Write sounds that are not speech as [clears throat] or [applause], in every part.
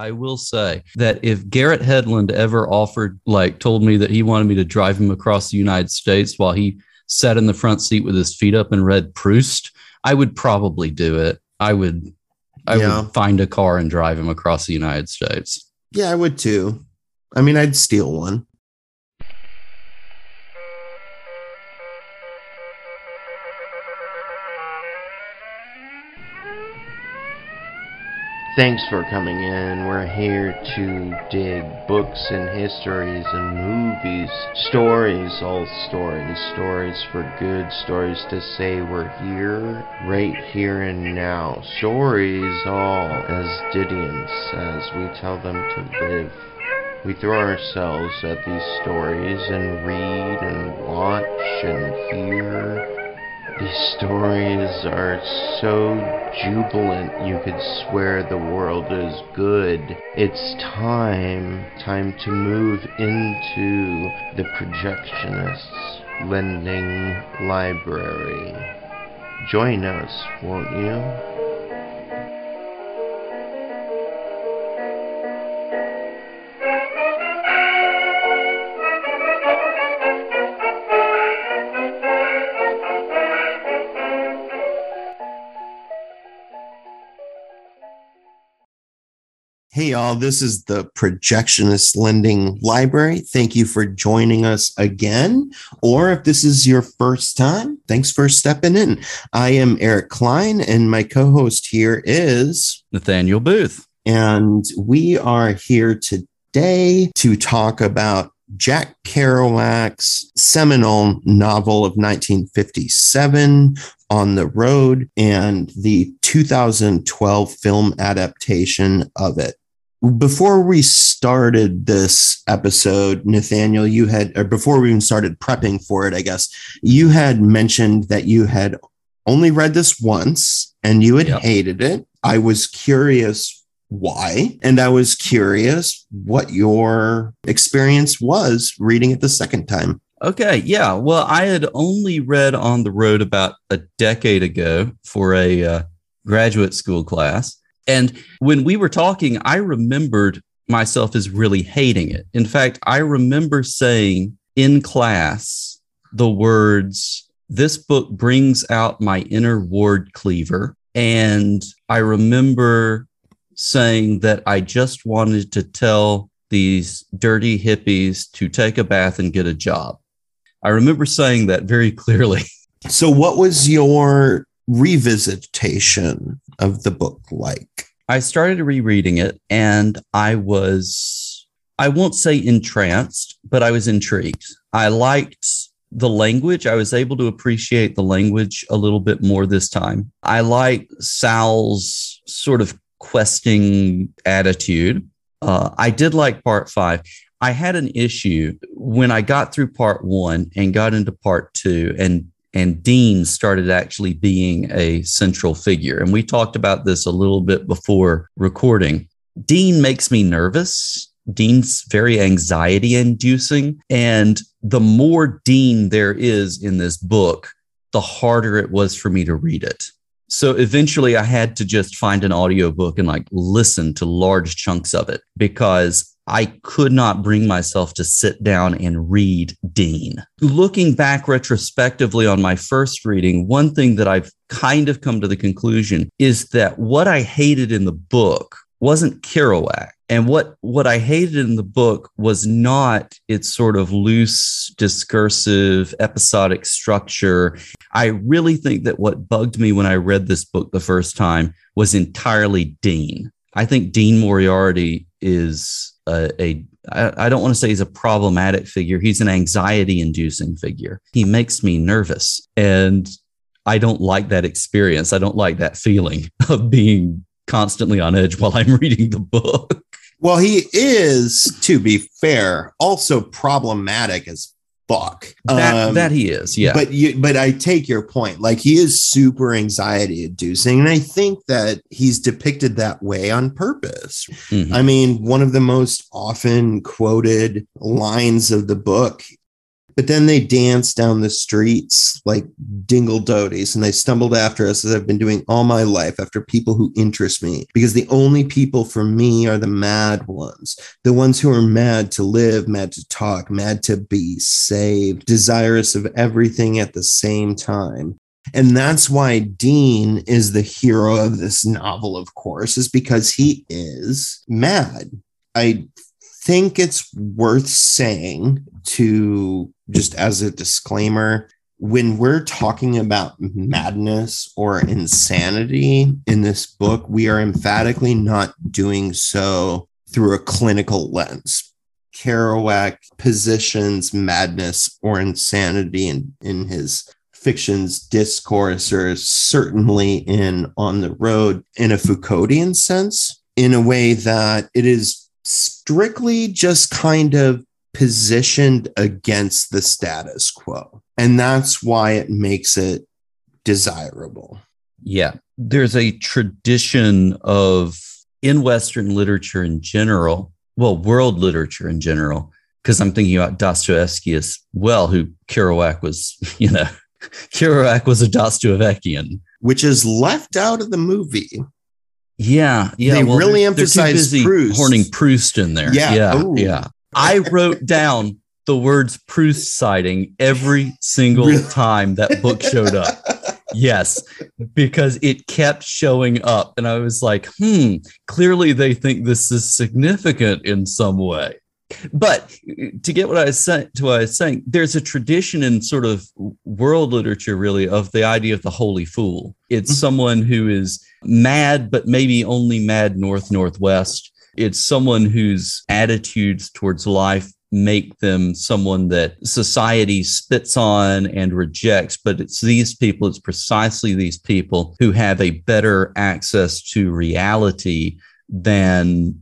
I will say that if Garrett Hedlund ever offered, like, told me that he wanted me to drive him across the United States while he sat in the front seat with his feet up and read Proust, I would probably do it. I would, I Yeah. would find a car and drive him across the United States. Yeah, I would too. I mean, I'd steal one. Thanks for coming in. We're here to dig books and histories and movies. Stories, all stories. Stories for good. Stories to say we're here, right here and now. Stories all as Didions, says, we tell them to live. We throw ourselves at these stories and read and watch and hear. These stories are so jubilant you could swear the world is good. It's time, time to move into the projectionists lending library. Join us, won't you? Hey, y'all, this is the Projectionist Lending Library. Thank you for joining us again. Or if this is your first time, thanks for stepping in. I am Erik Klein, and my co host here is, Nathanael Booth. and we are here today to talk about Jack Kerouac's seminal novel of 1957, On the Road, and the 2012 film adaptation of it. Before we started this episode, Nathanael, you had, or before we even started prepping for it, I guess, you had mentioned that you had only read this once and you had Yep. hated it. I was curious why, and I was curious what your experience was reading it the second time. Okay, yeah. Well, I had only read On the Road about a decade ago for a uh, graduate school class. And when we were talking, I remembered myself as really hating it. In fact, I remember saying in class the words, This book brings out my inner Ward Cleaver. And I remember saying that I just wanted to tell these dirty hippies to take a bath and get a job. I remember saying that very clearly. So, what was your revisitation of the book like? I started rereading it and I was, I won't say entranced, but I was intrigued. I liked the language. I was able to appreciate the language a little bit more this time. I liked Sal's sort of questing attitude. Uh, I did like part five. I had an issue when I got through part one and got into part two, and and Dean started actually being a central figure. And we talked about this a little bit before recording. Dean makes me nervous. Dean's very anxiety inducing. And the more Dean there is in this book, the harder it was for me to read it. So eventually I had to just find an audiobook and like listen to large chunks of it because I could not bring myself to sit down and read Dean. Looking back retrospectively on my first reading, one thing that I've kind of come to the conclusion is that what I hated in the book wasn't Kerouac. And what, what I hated in the book was not its sort of loose, discursive, episodic structure. I really think that what bugged me when I read this book the first time was entirely Dean. I think Dean Moriarty is a, a I, I don't want to say he's a problematic figure. He's an anxiety inducing figure. He makes me nervous. And I don't like that experience. I don't like that feeling [laughs] of being constantly on edge while I'm reading the book. Well, he is, to be fair, also problematic as fuck. That, Um, that he is. Yeah. But you, but I take your point. Like he is super anxiety inducing, and I think that he's depicted that way on purpose. Mhm. I mean, one of the most often quoted lines of the book But then they dance down the streets like dingledodies and they stumbled after us as I've been doing all my life after people who interest me because the only people for me are the mad ones, the ones who are mad to live, mad to talk, mad to be saved, desirous of everything at the same time. And that's why Dean is the hero of this novel, of course, is because he is mad. I think it's worth saying to just as a disclaimer when we're talking about madness or insanity in this book, we are emphatically not doing so through a clinical lens. Kerouac positions madness or insanity in, in his fiction's discourse, or certainly in On the Road, in a Foucauldian sense, in a way that it is strictly just kind of positioned against the status quo. And that's why it makes it desirable. Yeah. There's a tradition of, in Western literature in general, well, world literature in general, because I'm thinking about Dostoevsky as well, who Kerouac was, [laughs] you know, [laughs] Kerouac was a Dostoevskian. Which is left out of the movie. Yeah, yeah. They well, really they're, they're too emphasize Proust. horning Proust in there. Yeah, yeah, ooh. yeah. I wrote down the words Proust sighting every single Really? time that book showed up. Yes, because it kept showing up, and I was like, "Hmm, clearly they think this is significant in some way." But to get what I was saying, to what I was saying, there's a tradition in sort of world literature, really, of the idea of the holy fool. It's Mhm. someone who is mad, but maybe only mad north northwest. It's someone whose attitudes towards life make them someone that society spits on and rejects. But it's these people, it's precisely these people who have a better access to reality than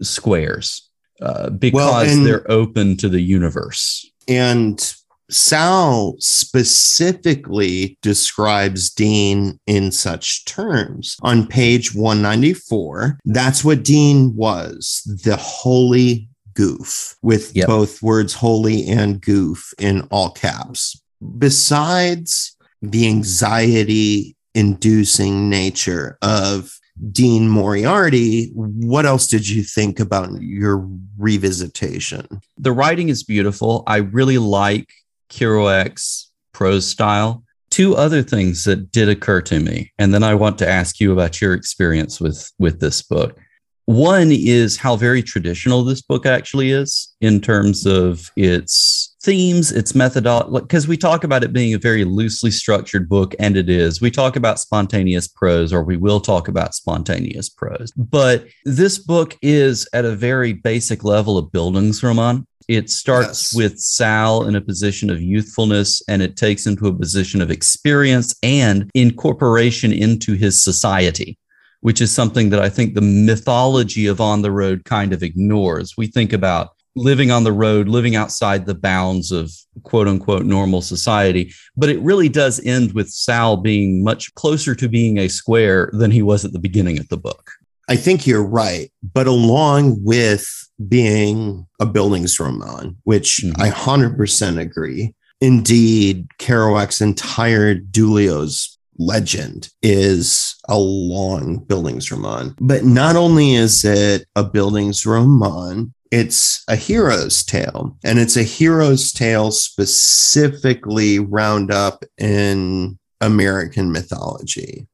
squares uh, because and- they're open to the universe. And Sal specifically describes Dean in such terms. On page 194, that's what Dean was the holy goof, with Yep. both words holy and goof in all caps. Besides the anxiety inducing nature of Dean Moriarty, what else did you think about your revisitation? the writing is beautiful. I really like Kerouac's prose style. Two other things that did occur to me, and then I want to ask you about your experience with with this book. One is how very traditional this book actually is in terms of its themes, its methodology, because we talk about it being a very loosely structured book, and it is. We talk about spontaneous prose, or we will talk about spontaneous prose. But this book is at a very basic level a Bildungsroman. It starts Yes. with Sal in a position of youthfulness and it takes him to a position of experience and incorporation into his society, which is something that I think the mythology of On the Road kind of ignores. We think about living on the road, living outside the bounds of quote unquote normal society, but it really does end with Sal being much closer to being a square than he was at the beginning of the book. I think you're right. But along with being a building's Bildungsroman, which Mhm. I 100% agree, indeed, Kerouac's entire Duluoz legend is a long building's Bildungsroman. But not only is it a building's Bildungsroman, it's a hero's tale. And it's a hero's tale specifically round up in American mythology.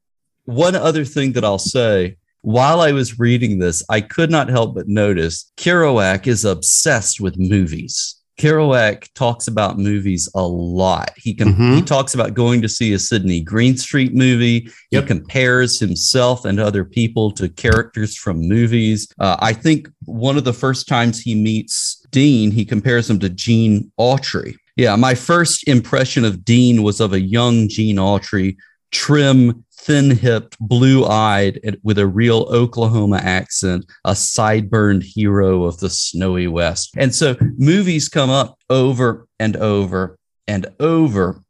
One other thing that I'll say while I was reading this, I could not help but notice Kerouac is obsessed with movies. Kerouac talks about movies a lot. He can Mhm. he talks about going to see a Sidney Greenstreet movie. Yep. He compares himself and other people to characters from movies. Uh, I think one of the first times he meets Dean, he compares him to Gene Autry. Yeah, my first impression of Dean was of a young Gene Autry, trim, thin hipped, blue eyed, with a real Oklahoma accent, a sideburned hero of the snowy West. And so movies come up over and over and over.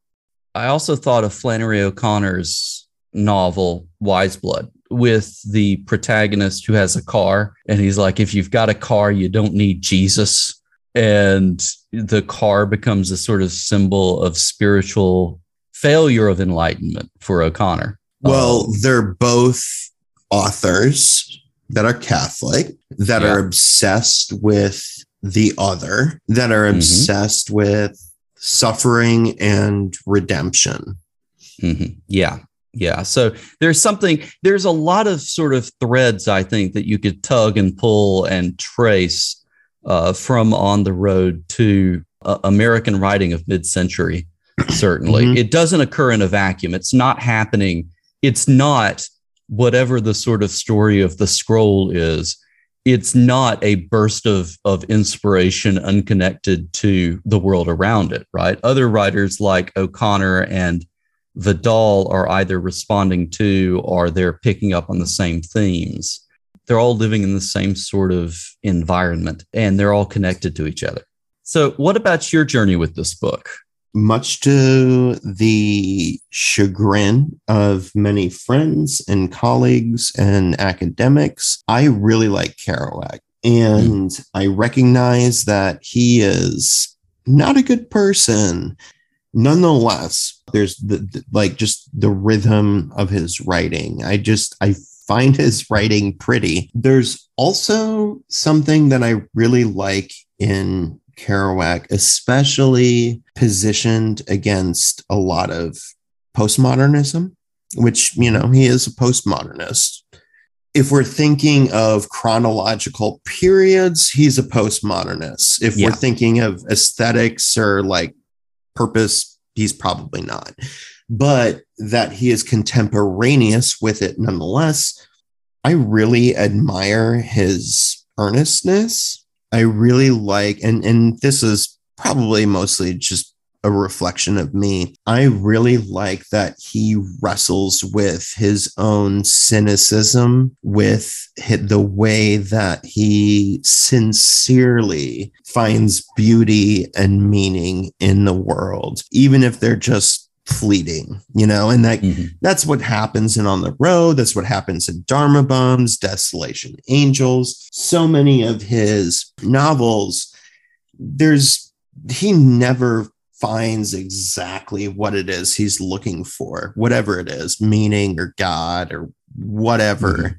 I also thought of Flannery O'Connor's novel, Wise Blood, with the protagonist who has a car. And he's like, if you've got a car, you don't need Jesus. and the car becomes a sort of symbol of spiritual failure of enlightenment for O'Connor. Well, Um, they're both authors that are Catholic, that Yeah. are obsessed with the other, that are Mhm. obsessed with suffering and redemption. Mhm. Yeah. Yeah. So there's something, there's a lot of sort of threads, I think, that you could tug and pull and trace uh, from on the road to uh, American writing of mid century, certainly. Mhm. It doesn't occur in a vacuum. It's not happening. It's not whatever the sort of story of the scroll is. It's not a burst of, of inspiration unconnected to the world around it, right? Other writers like O'Connor and Vidal are either responding to or they're picking up on the same themes. They're all living in the same sort of environment and they're all connected to each other. So, what about your journey with this book? Much to the chagrin of many friends and colleagues and academics, I really like Kerouac. And I recognize that he is not a good person. Nonetheless, there's the, the- like just the rhythm of his writing. I just, I find his writing pretty. There's also something that I really like in Kerouac, especially positioned against a lot of postmodernism, which, you know, he is a postmodernist. If we're thinking of chronological periods, he's a postmodernist. If Yeah. we're thinking of aesthetics or like purpose, he's probably not. But that he is contemporaneous with it nonetheless, I really admire his earnestness. I really like, and and this is probably mostly just a reflection of me. I really like that he wrestles with his own cynicism, with the way that he sincerely finds beauty and meaning in the world, even if they're just fleeting, you know, and that Mhm. that's what happens in On the Road. That's what happens in Dharma Bums, Desolation Angels. So many of his novels, there's he never finds exactly what it is he's looking for, whatever it is, meaning or God or whatever. Mhm.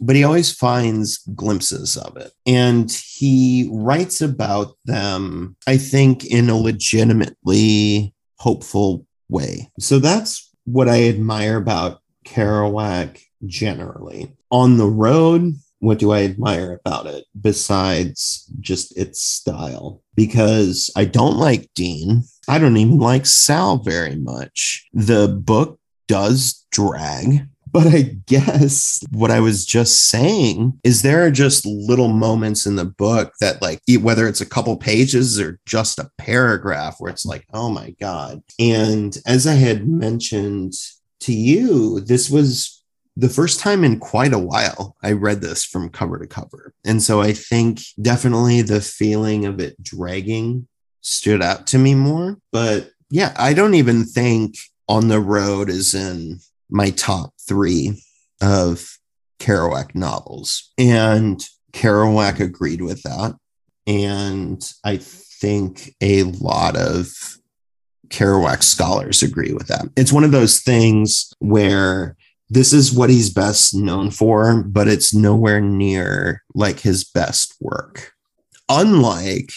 But he always finds glimpses of it. And he writes about them, I think, in a legitimately hopeful way. So that's what I admire about Kerouac generally. On the road, what do I admire about it besides just its style? Because I don't like Dean. I don't even like Sal very much. The book does drag. But I guess what I was just saying is there are just little moments in the book that, like, whether it's a couple pages or just a paragraph where it's like, oh my God. And as I had mentioned to you, this was the first time in quite a while I read this from cover to cover. And so I think definitely the feeling of it dragging stood out to me more. But yeah, I don't even think On the Road is in my top three of Kerouac novels. And Kerouac agreed with that. And I think a lot of Kerouac scholars agree with that. It's one of those things where this is what he's best known for, but it's nowhere near like his best work. Unlike,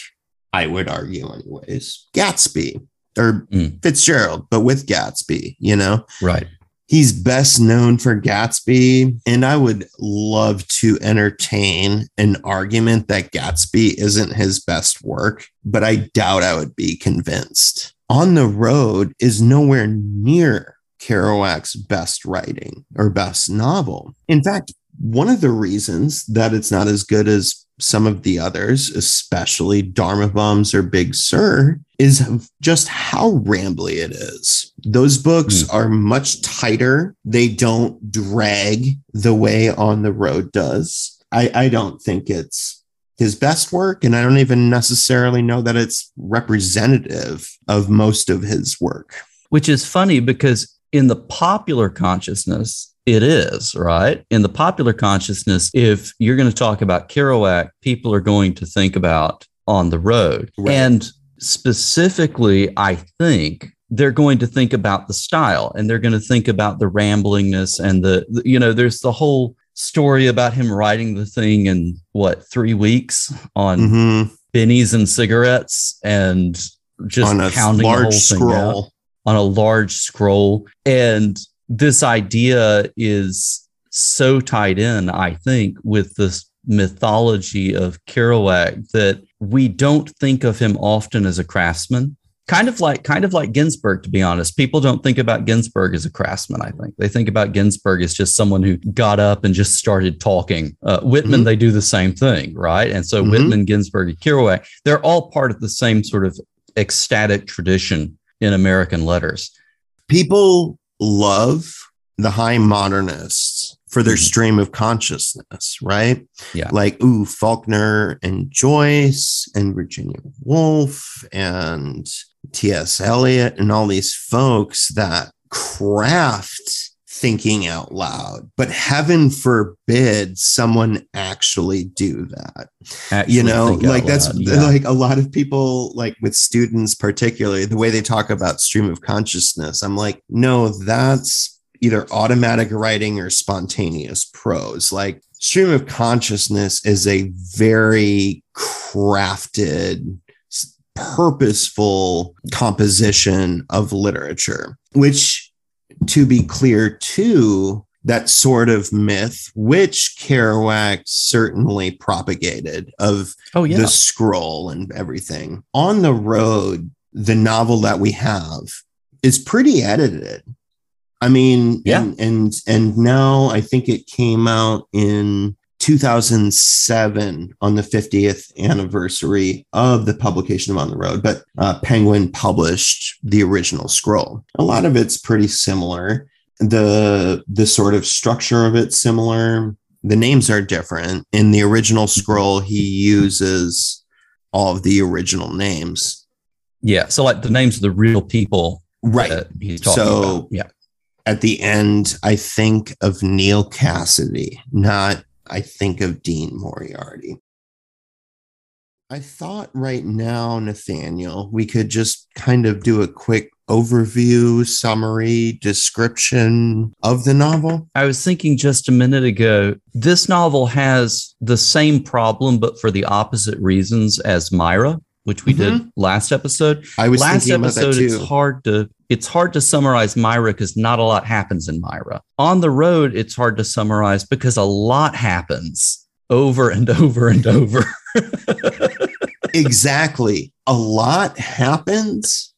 I would argue, anyways, Gatsby or Mm. Fitzgerald, but with Gatsby, you know? Right. He's best known for Gatsby, and I would love to entertain an argument that Gatsby isn't his best work, but I doubt I would be convinced. On the Road is nowhere near Kerouac's best writing or best novel. In fact, one of the reasons that it's not as good as some of the others, especially Dharma Bums or Big Sur, is just how rambly it is. Those books hmm. are much tighter. They don't drag the way On the Road does. I, I don't think it's his best work, and I don't even necessarily know that it's representative of most of his work. Which is funny because in the popular consciousness, it is, right? In the popular consciousness, if you're going to talk about Kerouac, people are going to think about on the road. Right. And specifically, I think they're going to think about the style and they're going to think about the ramblingness and the, you know, there's the whole story about him writing the thing in what, three weeks on Mhm. bennies and cigarettes and just on a pounding the whole large thing out scroll. on a large scroll. And this idea is so tied in, I think, with this mythology of Kerouac that we don't think of him often as a craftsman. Kind of like, kind of like Ginsberg, to be honest. People don't think about Ginsberg as a craftsman. I think they think about Ginsberg as just someone who got up and just started talking. Uh, Whitman, Mhm. they do the same thing, right? And so Mhm. Whitman, Ginsberg, and Kerouac, they're all part of the same sort of ecstatic tradition in American letters. People love the high modernists for their Mhm. stream of consciousness, right? Yeah. Like, ooh, Faulkner and Joyce and Virginia Woolf and T.S. Eliot and all these folks that craft thinking out loud. But heaven forbid someone actually do that. Actually you know like that's. Yeah. like a lot of people like with students particularly the way they talk about stream of consciousness i'm like no that's either automatic writing or spontaneous prose like stream of consciousness is a very crafted purposeful composition of literature which to be clear too that sort of myth which kerouac certainly propagated of oh yeah. the scroll and everything. On the road, the novel that we have is pretty edited. I mean, Yeah. and, and and now I think it came out in 2007 on the 50th anniversary of the publication of On the Road, but uh, Penguin published the original scroll. A lot of it's pretty similar. The the sort of structure of it's similar the names are different. In the original scroll, he uses all of the original names. yeah. So like the names of the real people Right. that he's talking So- about. Yeah. At the end, I think of Neal Cassady, not I think of Dean Moriarty. I thought right now, Nathanael, we could just kind of do a quick overview, summary, description of the novel. I was thinking just a minute ago, this novel has the same problem, but for the opposite reasons as Myra, which we did mm-hmm. last episode. I was last thinking about that episode, too. it's hard to it's hard to summarize Myra because not a lot happens in Myra. On the road, it's hard to summarize because a lot happens over and over and over. [laughs] exactly. A lot happens,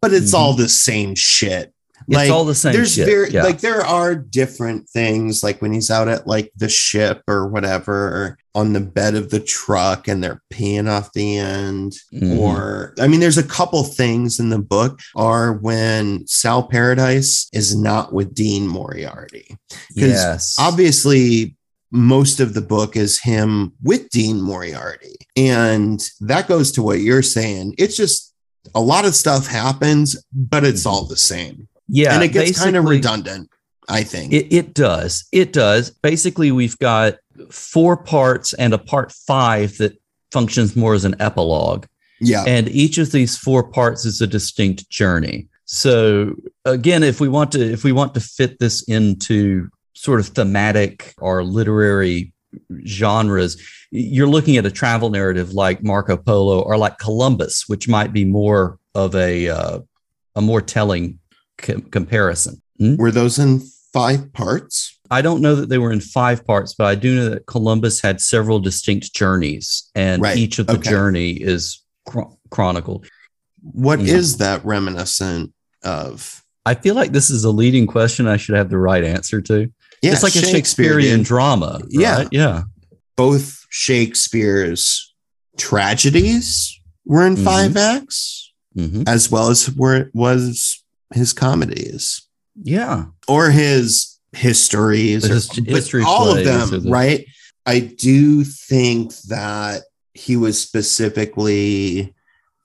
but it's Mhm. all the same shit. It's Like, all the same. there's shit. very yeah. like there are different things like when he's out at like the ship or whatever or on the bed of the truck and they're peeing off the end Mhm. or i mean there's a couple things in the book are when sal paradise is not with dean moriarty 'cause yes, obviously most of the book is him with dean moriarty and that goes to what you're saying it's just a lot of stuff happens but it's all the same yeah, and it gets kind of redundant i think It, it does. It does. Basically, we've got four parts and a part five that functions more as an epilogue. yeah And each of these four parts is a distinct journey. So again, if we want to, if we want to fit this into sort of thematic or literary genres, you're looking at a travel narrative like Marco Polo or like Columbus, which might be more of a uh, a more telling com- comparison. Hmm? were those in five parts I don't know that they were in five parts, but I do know that Columbus had several distinct journeys, and Right. each of the Okay. journey is chro- chronicled. What is Yeah. that reminiscent of I feel like this is a leading question. I should have the right answer to. yeah it's like a Shakespearean dude. drama. Yeah. right? yeah, both shakespeare's tragedies were in Mhm. five acts hmm as well as were was his comedies yeah. or his histories, or, His but history all of them, the- right? I do think that he was specifically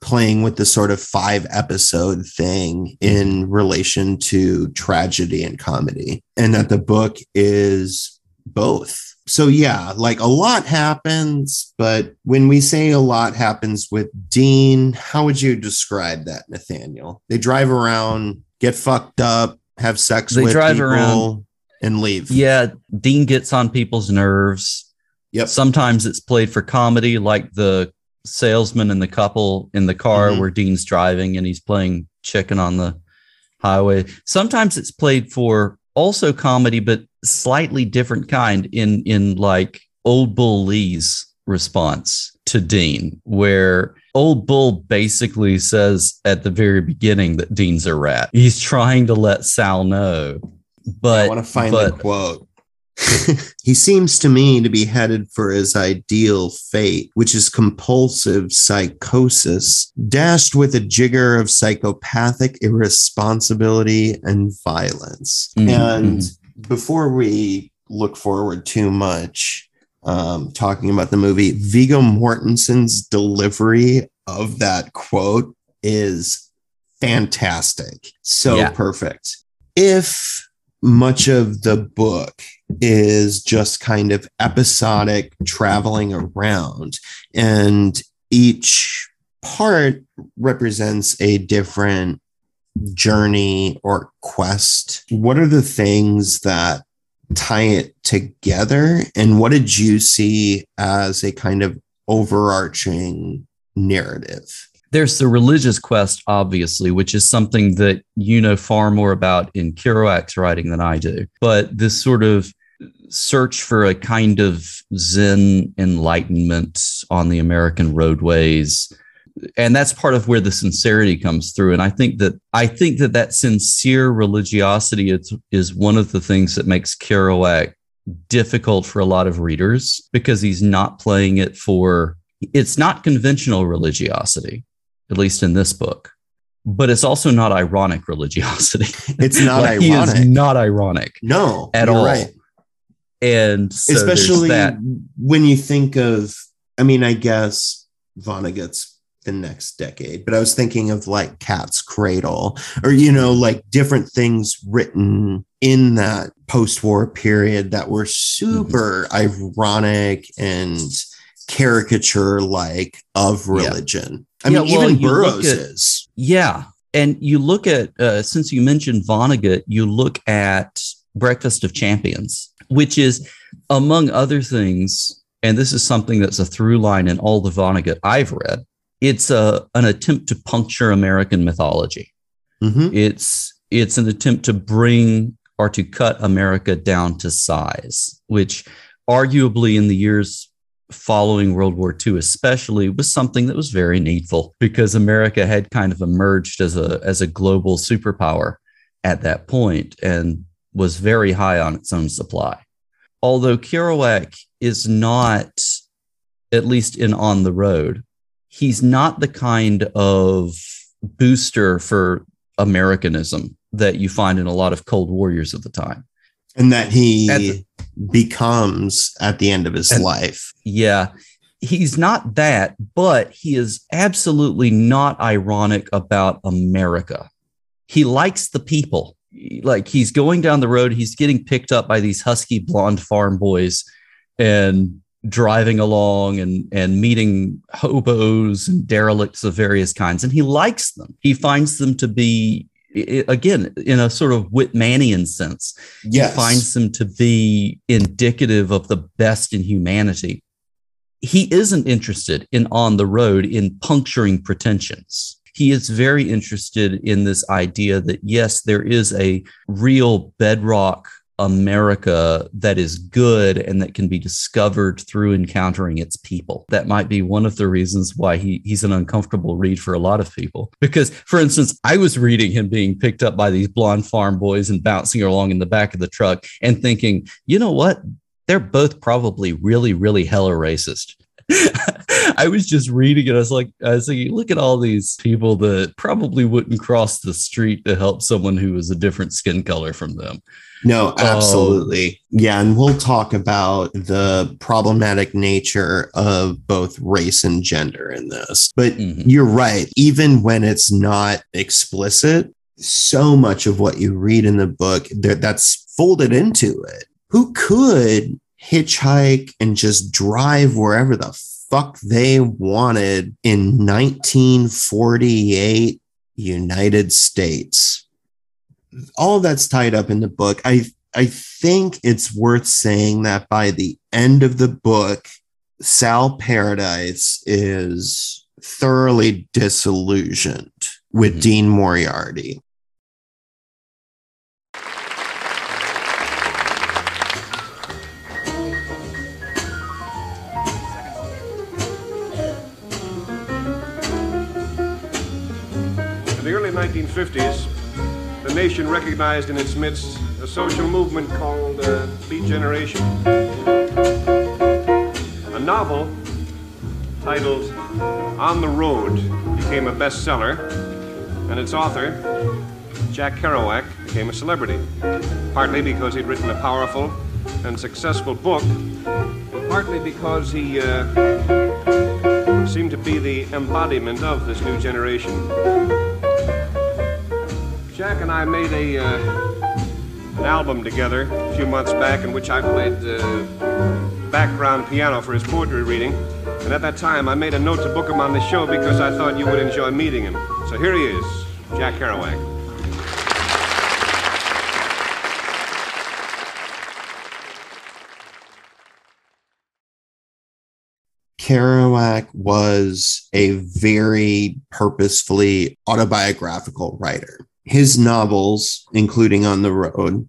playing with the sort of five episode thing in relation to tragedy and comedy, and that the book is both. So yeah, like a lot happens, but when we say a lot happens with Dean, how would you describe that, Nathanael? They drive around, get fucked up, have sex They with drive people, around. and leave. Yeah, Dean gets on people's nerves. Yep. Sometimes it's played for comedy, like the salesman and the couple in the car Mhm. where Dean's driving and he's playing chicken on the highway. Sometimes it's played for also comedy, but slightly different kind in in like Old Bull Lee's response to Dean, where Old Bull basically says at the very beginning that Dean's a rat. He's trying to let Sal know. But I want to find but the quote. [laughs] he seems to me to be headed for his ideal fate, which is compulsive psychosis, dashed with a jigger of psychopathic irresponsibility and violence. Mhm, And before we look forward too much, um, talking about the movie, Viggo Mortensen's delivery of that quote is fantastic. So Yeah. perfect. If much of the book is just kind of episodic traveling around, and each part represents a different journey or quest. What are the things that tie it together? And what did you see as a kind of overarching narrative? There's the religious quest, obviously, which is something that you know far more about in Kerouac's writing than I do. But this sort of search for a kind of Zen enlightenment on the American roadways. And that's part of where the sincerity comes through. And I think that I think that that sincere religiosity is, is one of the things that makes Kerouac difficult for a lot of readers because he's not playing it for it's not conventional religiosity at least in this book. But it's also not ironic religiosity. [laughs] It's not [laughs] Like, He ironic. is not ironic no, at all. Right. And so Especially when you think of, I mean, I guess Vonnegut's the next decade, but I was thinking of like Cat's Cradle or, you know, like different things written in that post war period that were mm-hmm. super ironic and caricature like of Yeah. religion. I Yeah, mean, well, even Burroughs at- is. Yeah. And you look at, uh, since you mentioned Vonnegut, you look at Breakfast of Champions, which is, among other things, and this is something that's a through line in all the Vonnegut I've read, it's a, an attempt to puncture American mythology. Mhm. It's it's an attempt to bring or to cut America down to size, which arguably in the years following World War II, especially, was something that was very needful because America had kind of emerged as a as a global superpower at that point and was very high on its own supply. Although Kerouac is not, at least in On the Road, he's not the kind of booster for Americanism that you find in a lot of Cold Warriors of the time. And that he becomes at the end of his And- life. Yeah, he's not that, but he is absolutely not ironic about America. He likes the people. Like he's going down the road, he's getting picked up by these husky blonde farm boys and driving along and and meeting hobos and derelicts of various kinds and he likes them. He finds them to be again in a sort of Whitmanian sense Yes. finds them to be indicative of the best in humanity. He isn't interested in on the road in puncturing pretensions. He is very interested in this idea that, yes, there is a real bedrock America that is good and that can be discovered through encountering its people. That might be one of the reasons why he, he's an uncomfortable read for a lot of people. Because, for instance, I was reading him being picked up by these blonde farm boys and bouncing along in the back of the truck and thinking, you know what? They're both probably really, really hella racist. I was just reading it. I was like, I was thinking, look at all these people that probably wouldn't cross the street to help someone who was a different skin color from them. No, Oh. absolutely. yeah. And we'll talk about the problematic nature of both race and gender in this. But Mhm. you're right. Even when it's not explicit, so much of what you read in the book there, that's folded into it. who could hitchhike and just drive wherever the fuck they wanted in 1948 United States. All that's tied up in the book. I I think it's worth saying that by the end of the book, Sal Paradise is thoroughly disillusioned with Mhm. Dean Moriarty. 1950s, the nation recognized in its midst a social movement called uh, Beat Generation. A novel titled On the Road became a bestseller, and its author, Jack Kerouac, became a celebrity, partly because he'd written a powerful and successful book, and partly because he uh, seemed to be the embodiment of this new generation. Jack and I made a uh, an album together a few months back in which I played uh, background piano for his poetry reading. And at that time, I made a note to book him on the show because I thought you would enjoy meeting him. So here he is, Jack Kerouac. Kerouac was a very purposefully autobiographical writer. His novels, including On the Road,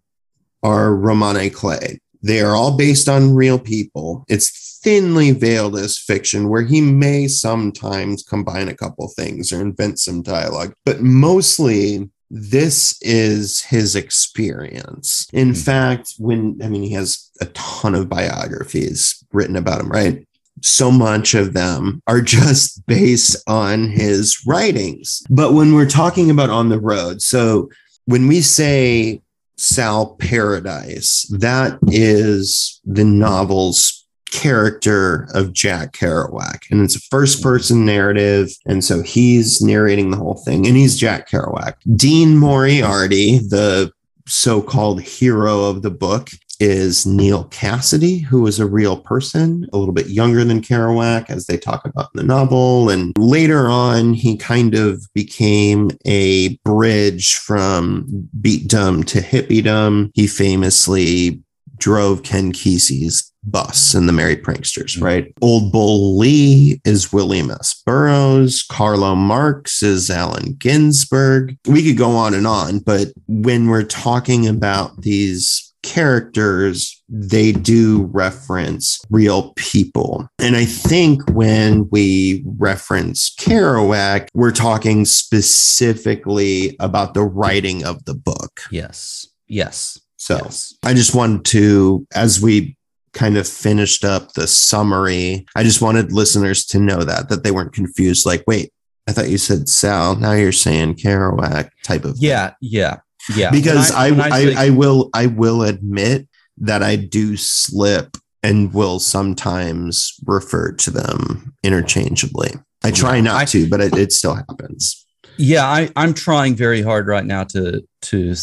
are romans à clef. They are all based on real people. It's thinly veiled as fiction, where he may sometimes combine a couple things or invent some dialogue, but mostly this is his experience. In hmm. fact, when I mean, he has a ton of biographies written about him, right? So much of them are just [laughs] based on his writings. But when we're talking about on the road, so when we say Sal Paradise, that is the novel's character of Jack Kerouac. And it's a first person narrative. And so he's narrating the whole thing, and he's Jack Kerouac. Dean Moriarty, the so called hero of the book, is Neal Cassady, who is a real person, a little bit younger than Kerouac, as they talk about in the novel. And later on, he kind of became a bridge from beatdom to hippiedom. He famously drove Ken Kesey's bus in the Merry Pranksters, mm-hmm. right? Old Bull Lee is William S. Burroughs. Carlo Marx is Allen Ginsberg. We could go on and on, but when we're talking about these characters, they do reference real people. And I think when we reference Kerouac, we're talking specifically about the writing of the book. Yes. Yes. So yes. I just wanted to, as we kind of finished up the summary, I just wanted listeners to know that, that they weren't confused. Like, wait, I thought you said Sal. Now you're saying Kerouac type of. Yeah. Yeah. Yeah. because I, I, say- I, will I will admit that I do slip and will sometimes refer to them interchangeably. I try Yeah, not I- to, but it, it still happens. yeah I, i'm trying very hard right now to to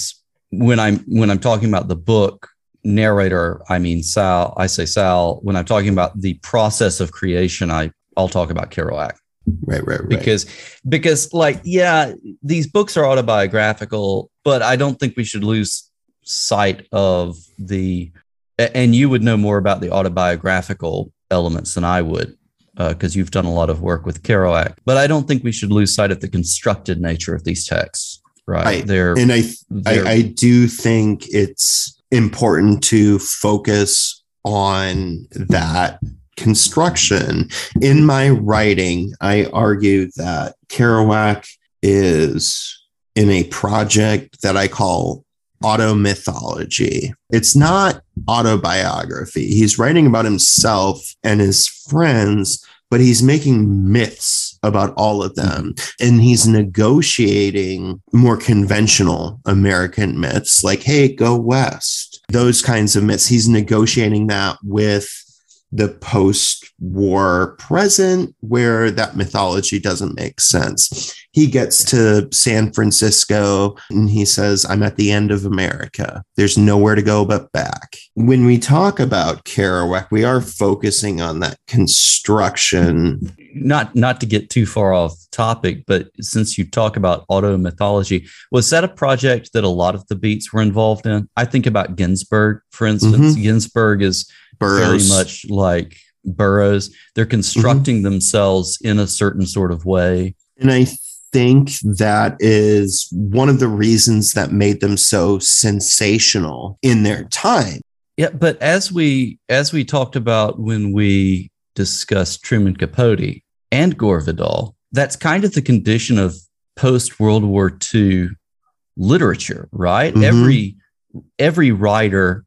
when i'm when i'm talking about the book narrator i mean sal i say sal when i'm talking about the process of creation i i'll talk about kerouac Right, right, right. because because like yeah these books are autobiographical but i don't think we should lose sight of the and you would know more about the autobiographical elements than i would uh, because you've done a lot of work with kerouac but i don't think we should lose sight of the constructed nature of these texts right Right. they're, and I they're I, I do think it's important to focus on that construction. In my writing, I argue that Kerouac is in a project that I call auto mythology. It's not autobiography. He's writing about himself and his friends, but he's making myths about all of them and he's negotiating more conventional American myths like, hey, go west, those kinds of myths. He's negotiating that with the post war present where that mythology doesn't make sense. He gets to San Francisco and he says, I'm at the end of America. There's nowhere to go but back. When we talk about Kerouac, we are focusing on that construction. Not not to get too far off topic, but since you talk about auto mythology, was that a project that a lot of the beats were involved in? I think about Ginsberg, for instance. Mhm. Ginsberg is Burroughs. very much like Burroughs. They're constructing themselves in a certain sort of way. And I think that is one of the reasons that made them so sensational in their time. Yeah, but as we as we talked about when we discussed Truman Capote and Gore Vidal, that's kind of the condition of post World War II literature, right? Mhm. Every every writer,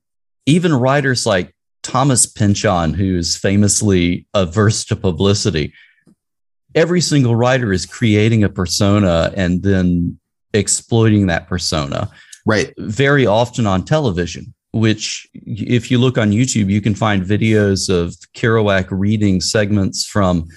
even writers like Thomas Pynchon, who's famously averse to publicity, every single writer is creating a persona and then exploiting that persona Right. very often on television, which if you look on YouTube, you can find videos of Kerouac reading segments from,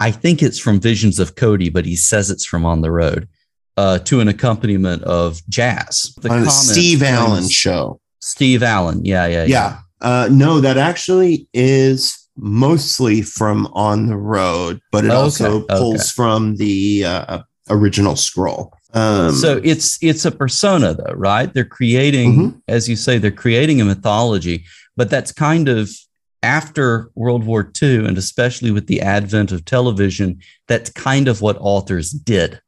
I think it's from Visions of Cody, but he says it's from On the Road, uh, to an accompaniment of jazz. The on the Steve Allen show. Steve Allen. Yeah, yeah, Yeah. Uh, no, that actually is mostly from On the Road, but it Okay, also okay. pulls from the uh, original scroll. Um, so it's it's a persona though right they're creating Mhm. as you say they're creating a mythology but that's kind of after world war ii and especially with the advent of television that's kind of what authors did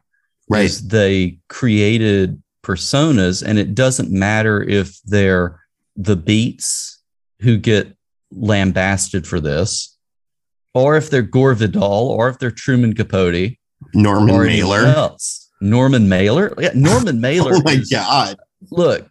right. they created personas and it doesn't matter if they're the beats who get lambasted for this or if they're gore vidal or if they're truman capote Norman or Mailer. else. Norman Mailer. Yeah, Norman [laughs] Mailer. Oh my is- God. Look,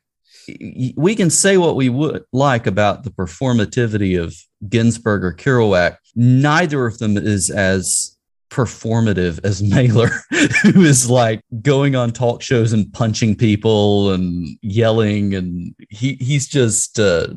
we can say what we would like about the performativity of Ginsberg or Kerouac. Neither of them is as performative as Mailer, [laughs] who is like going on talk shows and punching people and yelling, and he he's just. Uh,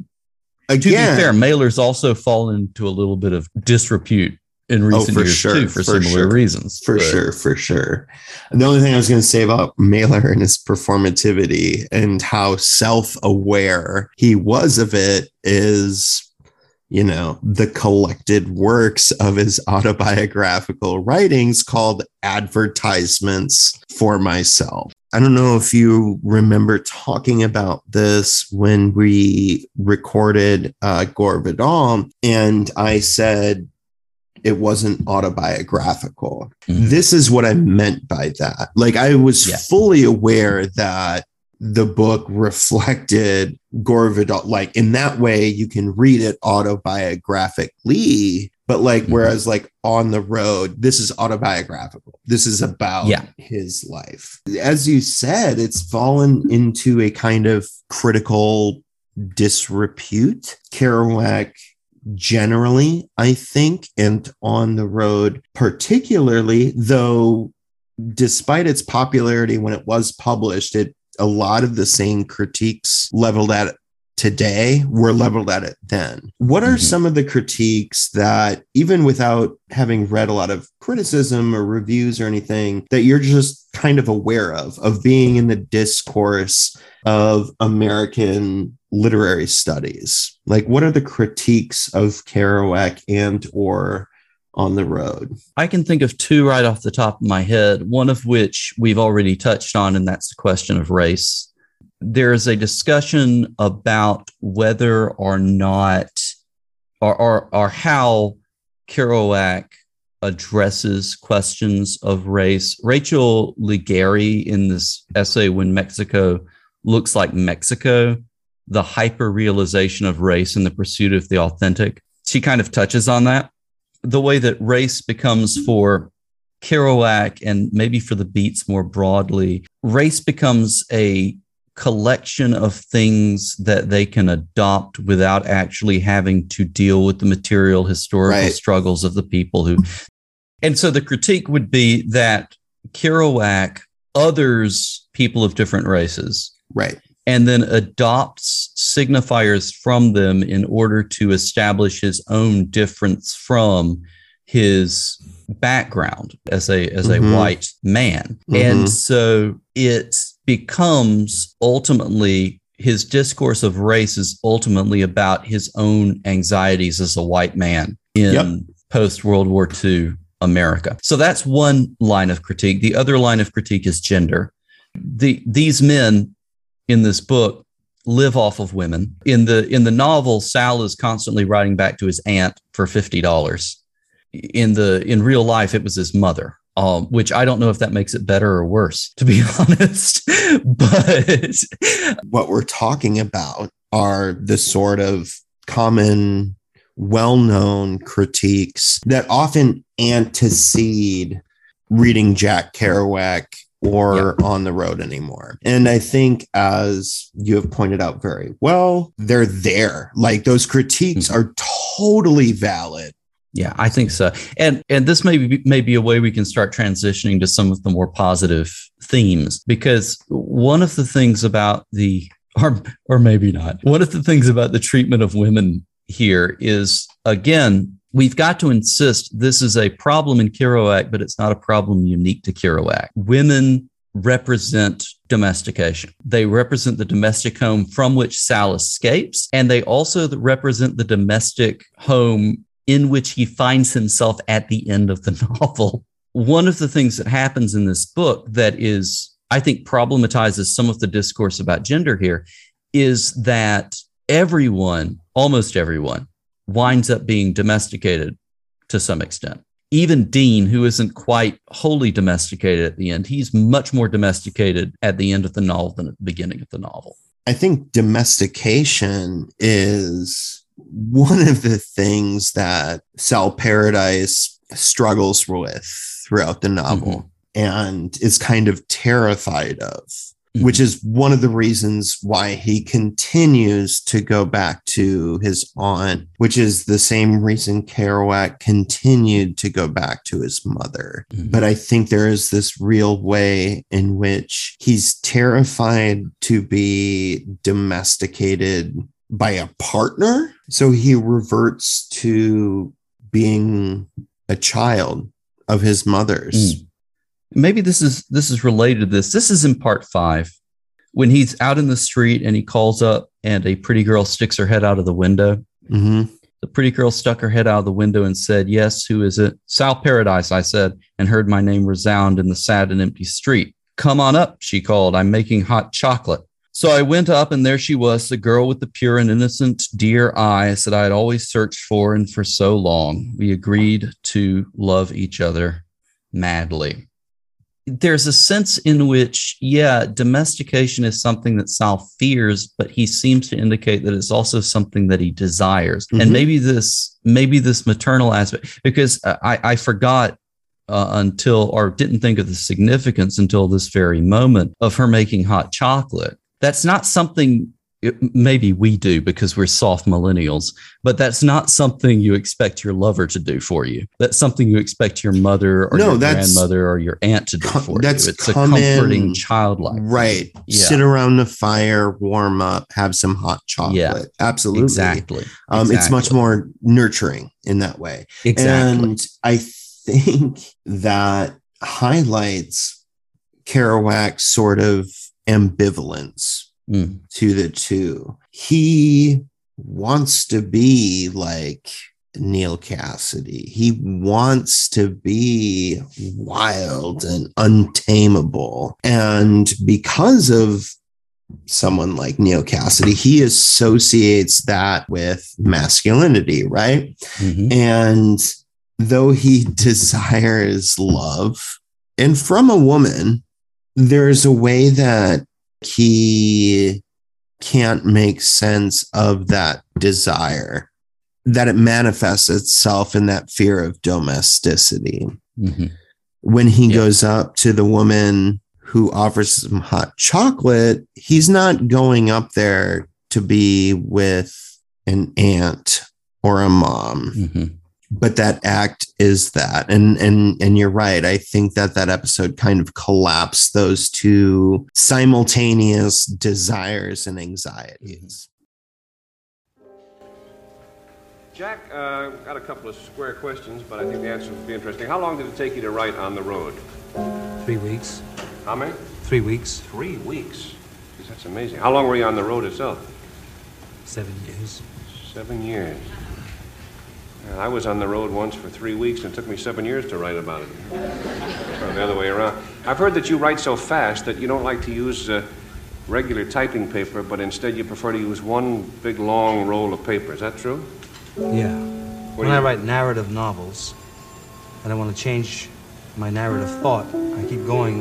to be fair, Mailer's also fallen into a little bit of disrepute in oh, recent Oh, years sure, too, for, for similar sure, reasons. for But- sure, for sure. The only thing I was going to say about Mailer and his performativity and how self aware he was of it is, you know, the collected works of his autobiographical writings called Advertisements for Myself. I don't know if you remember talking about this when we recorded uh, Gore Vidal, and I said it wasn't autobiographical. Mhm. This is what I meant by that. Like, I was fully aware that the book reflected Gore Vidal. Like, in that way, you can read it autobiographically. But, like, Mhm. whereas, like, on the road, this is autobiographical. This is about Yeah. his life. As you said, it's fallen into a kind of critical disrepute. Kerouac generally, I think, and on the road particularly, though despite its popularity when it was published, it a lot of the same critiques leveled at today were leveled at it then. What are Mhm. some of the critiques that, even without having read a lot of criticism or reviews or anything, that you're just kind of aware of, of being in the discourse of American literary studies? Like, what are the critiques of Kerouac and or on the road? I can think of two right off the top of my head, one of which we've already touched on, and that's the question of race. There is a discussion about whether or not, or, or, or how Kerouac addresses questions of race. Rachel Ligari, in this essay, When Mexico Looks Like Mexico, the hyper realization of race and the pursuit of the authentic, she kind of touches on that the way that race becomes for Kerouac and maybe for the beats more broadly, race becomes a collection of things that they can adopt without actually having to deal with the material historical Right. struggles of the people who. And so the critique would be that Kerouac others people of different races Right. And then adopts signifiers from them in order to establish his own difference from his background as a as a Mhm. white man Mhm. and so it becomes ultimately his discourse of race is ultimately about his own anxieties as a white man in Yep. post World War II America. So that's one line of critique. The other line of critique is gender. The these men in this book live off of women. In the in the novel, Sal is constantly writing back to his aunt for fifty dollars. In the in real life, it was his mother. Um, which I don't know if that makes it better or worse, to be [laughs] honest. but what we're talking about are the sort of common, well known critiques that often antecede reading Jack Kerouac or On the Road anymore. And I think, as you have pointed out very well, they're there. Like those critiques Mhm. are totally valid. Yeah, I think so. And and this may be may be a way we can start transitioning to some of the more positive themes because one of the things about the or or maybe not. One of the things about the treatment of women here is again, we've got to insist this is a problem in Kerouac, but it's not a problem unique to Kerouac. Women represent domestication. They represent the domestic home from which Sal escapes, and they also represent the domestic home in which he finds himself at the end of the [laughs] novel. One of the things that happens in this book that is, I think, problematizes some of the discourse about gender here is that everyone, almost everyone, winds up being domesticated to some extent. Even Dean, who isn't quite wholly domesticated at the end, he's much more domesticated at the end of the novel than at the beginning of the novel. I think domestication is one of the things that Sal Paradise struggles with throughout the novel mm-hmm. and is kind of terrified of, Mhm. which is one of the reasons why he continues to go back to his aunt, which is the same reason Kerouac continued to go back to his mother. Mhm. But I think there is this real way in which he's terrified to be domesticated by a partner. So he reverts to being a child of his mother's. Mm. Maybe this is this is related to this. This is in part five when he's out in the street and he calls up and a pretty girl sticks her head out of the window. Mhm. the pretty girl stuck her head out of the window and said yes who is it? Sal paradise i said and heard my name resound in the sad and empty street. Come on up she called. I'm making hot chocolate. So i went up and there she was the girl with the pure and innocent dear eyes that i had always searched for and for so long. We agreed to love each other madly there's a sense in which, yeah, domestication is something that Sal fears, but he seems to indicate that it's also something that he desires. Mhm. And maybe this, maybe this maternal aspect, because I, I forgot uh, until, or didn't think of the significance until this very moment of her making hot chocolate. That's not something. It- Maybe we do because we're soft millennials, but that's not something you expect your lover to do for you. That's something you expect your mother or No, your grandmother or your aunt to do for that's you. It's a comforting in- childlike. Right. Yeah. Sit around the fire, warm up, have some hot chocolate. Yeah. Absolutely. Exactly. Um, It's much more nurturing in that way. exactly. And I think that highlights Kerouac's sort of ambivalence Mm. to the two. He wants to be like Neal Cassady. He wants to be wild and untamable. And because of someone like Neal Cassady, he associates that with masculinity, right? Mhm. And though he [laughs] desires love, and from a woman, there's a way that he can't make sense of that desire, that it manifests itself in that fear of domesticity. Mhm. When he Yeah. goes up to the woman who offers some hot chocolate, he's not going up there to be with an aunt or a mom Mhm. But that act is that and and and you're right i think that that episode kind of collapsed those two simultaneous desires and anxieties Jack, uh, got a couple of square questions, but I think the answer will be interesting. How long did it take you to write on the road? Three weeks. How many? Three weeks. Three weeks. Jeez, that's amazing. How long were you on the road itself? Seven years. Seven years. I was on the road once for three weeks, and it took me seven years to write about it. or the other way around. I've heard that you write so fast that you don't like to use uh, regular typing paper, but instead you prefer to use one big long roll of paper. Is that true? Yeah. What When I write narrative novels, and I want to change my narrative thought, I keep going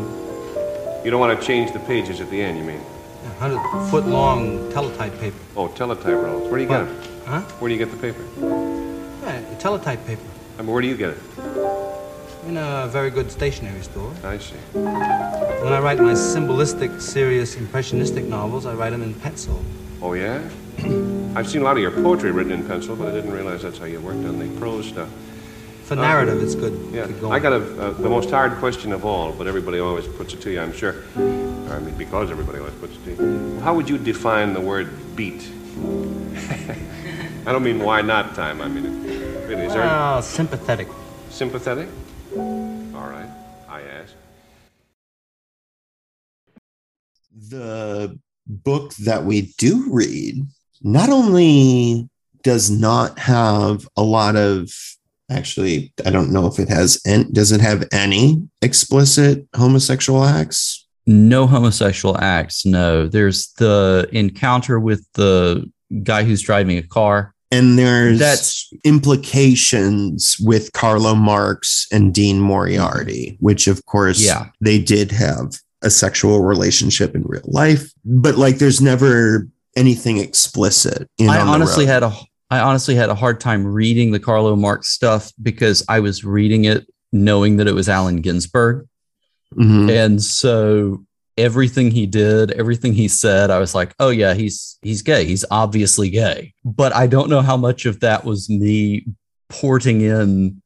You don't want to change the pages at the end, you mean? a hundred foot long teletype paper. Oh, teletype rolls. Where do you get them? Huh? Where do you get the paper? Yeah, teletype paper. I mean, where do you get it? In a very good stationery store. I see. When I write my symbolistic, serious, impressionistic novels, I write them in pencil. Oh, yeah? [clears throat] I've seen a lot of your poetry written in pencil, but I didn't realize that's how you worked on the prose stuff. For narrative, it's good. Yeah, going. I got a, uh, the most hard question of all, but everybody always puts it to you, I'm sure. Or, I mean, because everybody always puts it to you. How would you define the word beat? [laughs] I don't mean why not time. I mean, it- really, is there Well, sympathetic. sympathetic? All right, I ask. the book that we do read not only does not have a lot of actually i don't know if it has and does it have any explicit homosexual acts No homosexual acts. No, there's the encounter with the guy who's driving a car. And there's That's implications with carlo marx and dean moriarty which of course Yeah. they did have a sexual relationship in real life but like there's never anything explicit in I honestly had a I honestly had a hard time reading the Carlo Marx stuff because I was reading it knowing that it was Allen Ginsberg. Mhm. And so everything he did, everything he said, I was like, oh yeah, he's he's gay. He's obviously gay. But I don't know how much of that was me porting in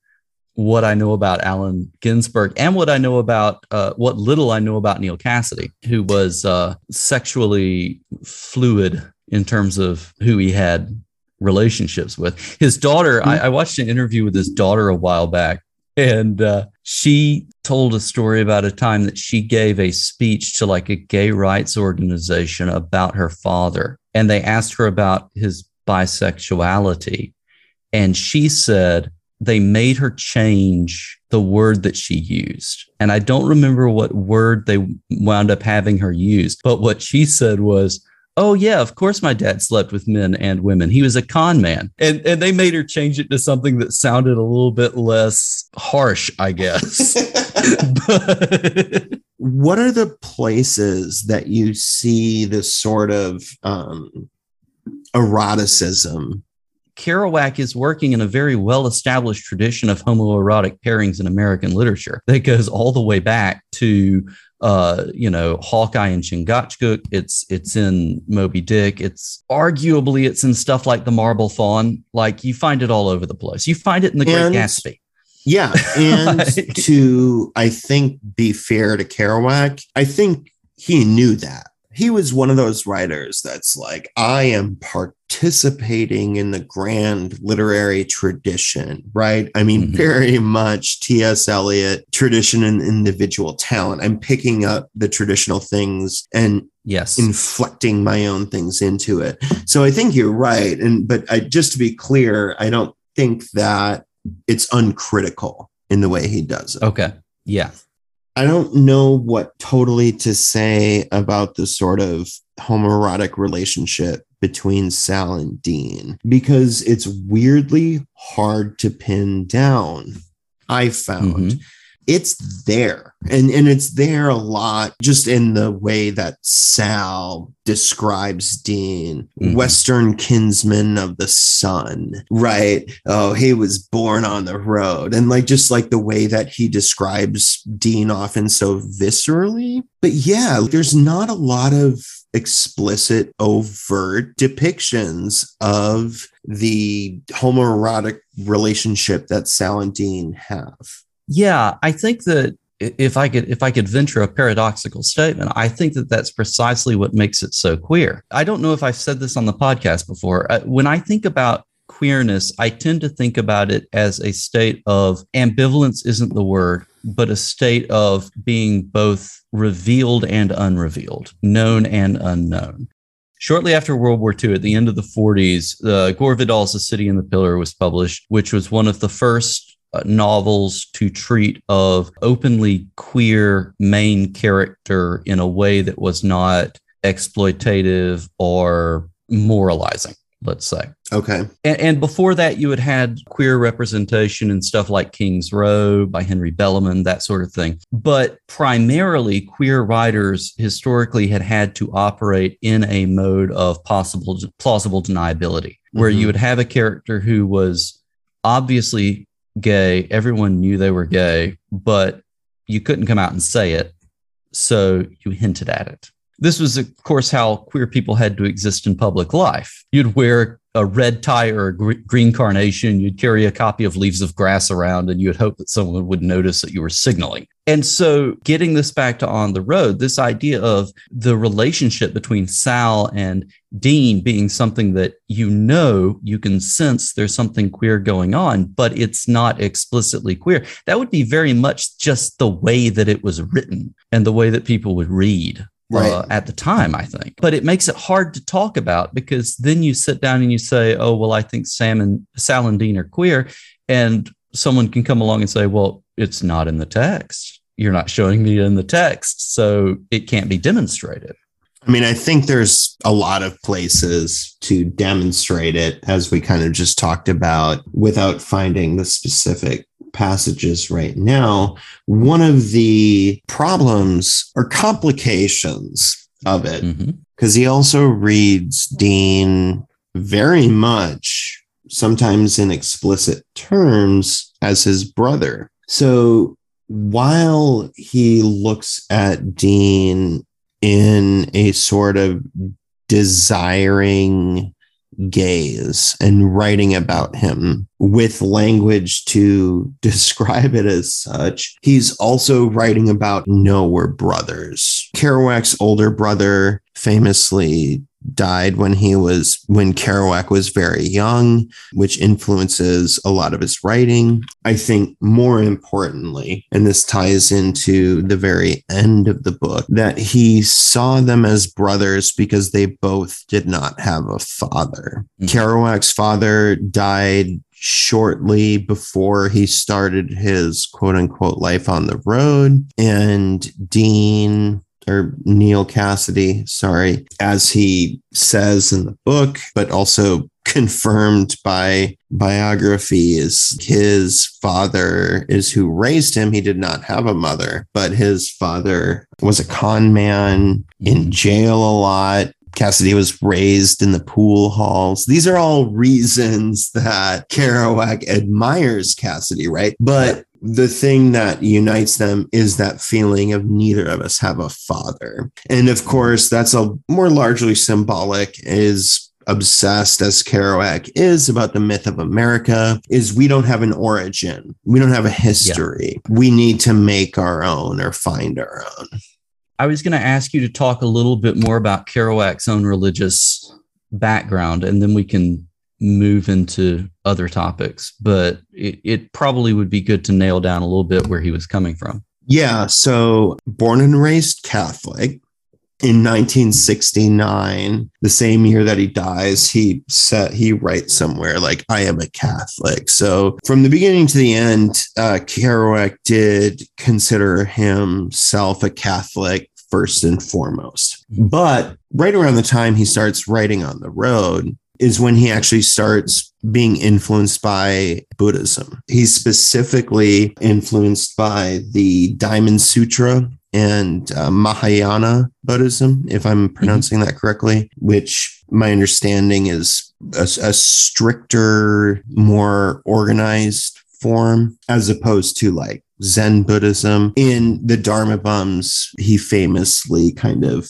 what I know about Allen Ginsberg and what I know about uh, what little I know about Neal Cassady, who was uh, sexually fluid in terms of who he had relationships with. His daughter, I, I watched an interview with his daughter a while back, and uh, she told a story about a time that she gave a speech to like a gay rights organization about her father. And they asked her about his bisexuality. And she said they made her change the word that she used. And I don't remember what word they wound up having her use, but what she said was, Oh yeah, of course my dad slept with men and women. He was a con man. And and they made her change it to something that sounded a little bit less harsh, I guess. but [laughs] [laughs] what are the places that you see this sort of um, eroticism? Kerouac is working in a very well established tradition of homoerotic pairings in American literature that goes all the way back to uh, you know, Hawkeye and Chingachgook. It's it's in Moby Dick. It's arguably it's in stuff like the Marble Fawn. Like you find it all over the place. You find it in the Great Gatsby. Yeah, and [laughs] Like- to I think be fair to Kerouac, I think he knew that. He was one of those writers that's like, I am participating in the grand literary tradition, right? I mean, Mhm. very much T.S. Eliot tradition and individual talent. I'm picking up the traditional things and Yes. inflecting my own things into it. So I think you're right. And but I just to be clear, I don't think that it's uncritical in the way he does it. okay. Yeah. I don't know what totally to say about the sort of homoerotic relationship between Sal and Dean because it's weirdly hard to pin down. I found Mhm. It's there and and it's there a lot just in the way that Sal describes Dean Mhm. western kinsman of the sun right oh he was born on the road and like just like the way that he describes Dean often so viscerally but yeah there's not a lot of explicit, overt depictions of the homoerotic relationship that Sal and Dean have. Yeah, I think that if I could if I could venture a paradoxical statement, I think that that's precisely what makes it so queer. I don't know if I've said this on the podcast before. Uh, when I think about queerness, I tend to think about it as a state of ambivalence isn't the word, but a state of being both revealed and unrevealed, known and unknown. Shortly after World War II, at the end of the 40s, uh, Gore Vidal's The City and the Pillar was published, which was one of the first novels to treat of openly queer main character in a way that was not exploitative or moralizing let's say. Okay. And, and, before that, you had had queer representation and stuff like King's Row by Henry Bellamy, that sort of thing. But primarily, queer writers historically had had to operate in a mode of possible plausible deniability, where mm-hmm. you would have a character who was obviously gay. Everyone knew they were gay, but you couldn't come out and say it. So you hinted at it. This was, of course, how queer people had to exist in public life. You'd wear a red tie or a green carnation, you'd carry a copy of Leaves of Grass around, and you'd hope that someone would notice that you were signaling. And so, getting this back to On the Road, this idea of the relationship between Sal and Dean being something that you know, you can sense there's something queer going on, but it's not explicitly queer. That would be very much just the way that it was written and the way that people would read right. uh, at the time, I think. But it makes it hard to talk about because then you sit down and you say, oh, well, I think Sam and Sal and Dean are queer. And someone can come along and say, well, it's not in the text. You're not showing me in the text. So it can't be demonstrated. I mean, I think there's a lot of places to demonstrate it, as we kind of just talked about, without finding the specific passages right now, one of the problems or complications of it, because mm-hmm. he also reads Dean very much, sometimes in explicit terms, as his brother. So while he looks at Dean in a sort of desiring gaze and writing about him with language to [laughs] describe it as such. He's also writing about no, we're brothers. Kerouac's older brother famously died when he was when Kerouac was very young, which influences a lot of his writing. I think more importantly, and this ties into the very end of the book, that he saw them as brothers because they both did not have a father. Mm-hmm. Kerouac's father died shortly before he started his quote unquote life on the road. And Dean or Neal Cassady, sorry, as he says in the book, but also confirmed by biographies. His father is who raised him. He did not have a mother, but his father was a con man in jail a lot. Cassady was raised in the pool halls. These are all reasons that Kerouac admires Cassady, right? But the thing that unites them is that feeling of neither of us have a father. And of course, that's a more largely symbolic is obsessed as Kerouac is about the myth of America is we don't have an origin. We don't have a history. Yeah. We need to make our own or find our own. I was going to ask you to talk a little bit more about Kerouac's own religious background and then we can move into other topics, but it, it, probably would be good to nail down a little bit where he was coming from. Yeah. So, born and raised Catholic. In 1969, the same year that he dies, he said he writes somewhere like, "I am a Catholic." So, from the beginning to the end, uh, Kerouac did consider himself a Catholic first and foremost. But right around the time he starts writing on the road, is when he actually starts being influenced by Buddhism. He's specifically influenced by the Diamond Sutra and uh, Mahayana Buddhism, if I'm mm-hmm. pronouncing mm-hmm. that correctly, which my understanding is a, a stricter, more organized form as opposed to like Zen Buddhism. In the Dharma Bums, he famously kind of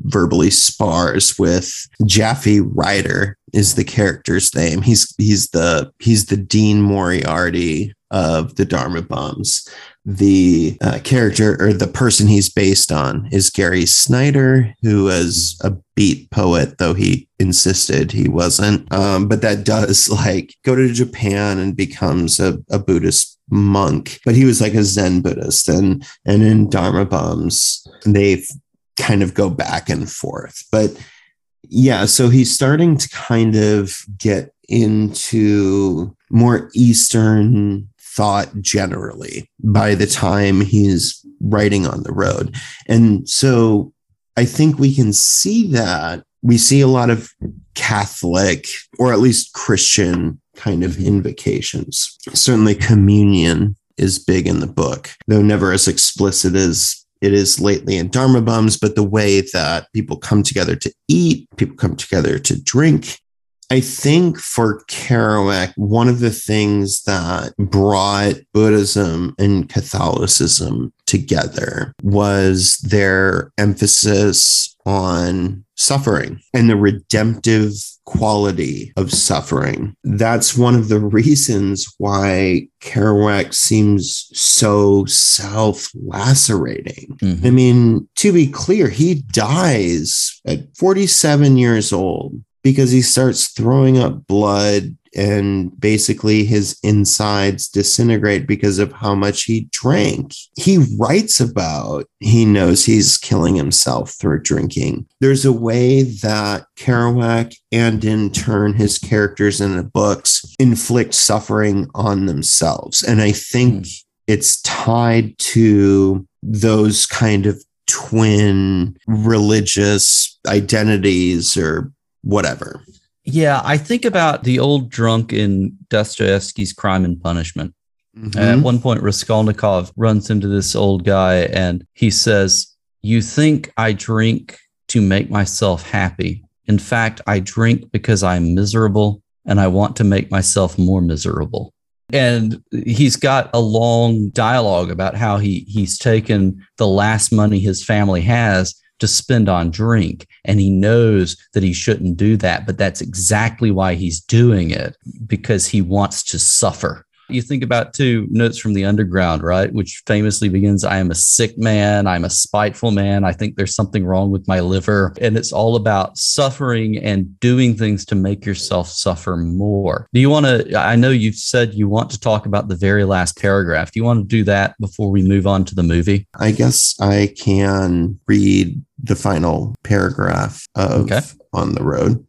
verbally spars with Japhy Ryder is the character's name. He's he's the he's the Dean Moriarty of the Dharma Bums. The uh, character or the person he's based on is Gary Snyder, who was a beat poet, though he insisted he wasn't. Um, but that does like go to Japan and becomes a, a Buddhist monk. But he was like a Zen Buddhist, and and in Dharma Bums they kind of go back and forth. But yeah, so he's starting to kind of get into more Eastern thought generally by the time he's writing on the road. And so I think we can see that. We see a lot of Catholic or at least Christian kind of invocations. Certainly, communion is big in the book, though never as explicit as it is lately in Dharma Bums, but the way that people come together to eat, people come together to drink, I think for Kerouac, one of the things that brought Buddhism and Catholicism together was their emphasis on suffering and the redemptive quality of suffering. That's one of the reasons why Kerouac seems so self lacerating. Mm-hmm. I mean, to be clear, he dies at 47 years old because he starts throwing up blood and basically his insides disintegrate because of how much he drank. He writes about he knows he's killing himself through drinking. There's a way that Kerouac and in turn his characters in the books inflict suffering on themselves. And I think mm. it's tied to those kind of twin religious identities or whatever. Yeah, I think about the old drunk in Dostoevsky's Crime and Punishment. Mm-hmm. At one point, Raskolnikov runs into this old guy and he says, You think I drink to make myself happy. In fact, I drink because I'm miserable and I want to make myself more miserable. And he's got a long dialogue about how he he's taken the last money his family has to spend on drink. And he knows that he shouldn't do that, but that's exactly why he's doing it because he wants to suffer. You think about two notes from the underground, right? Which famously begins I am a sick man. I'm a spiteful man. I think there's something wrong with my liver. And it's all about suffering and doing things to make yourself suffer more. Do you want to? I know you've said you want to talk about the very last paragraph. Do you want to do that before we move on to the movie? I guess I can read the final paragraph of okay. On the Road.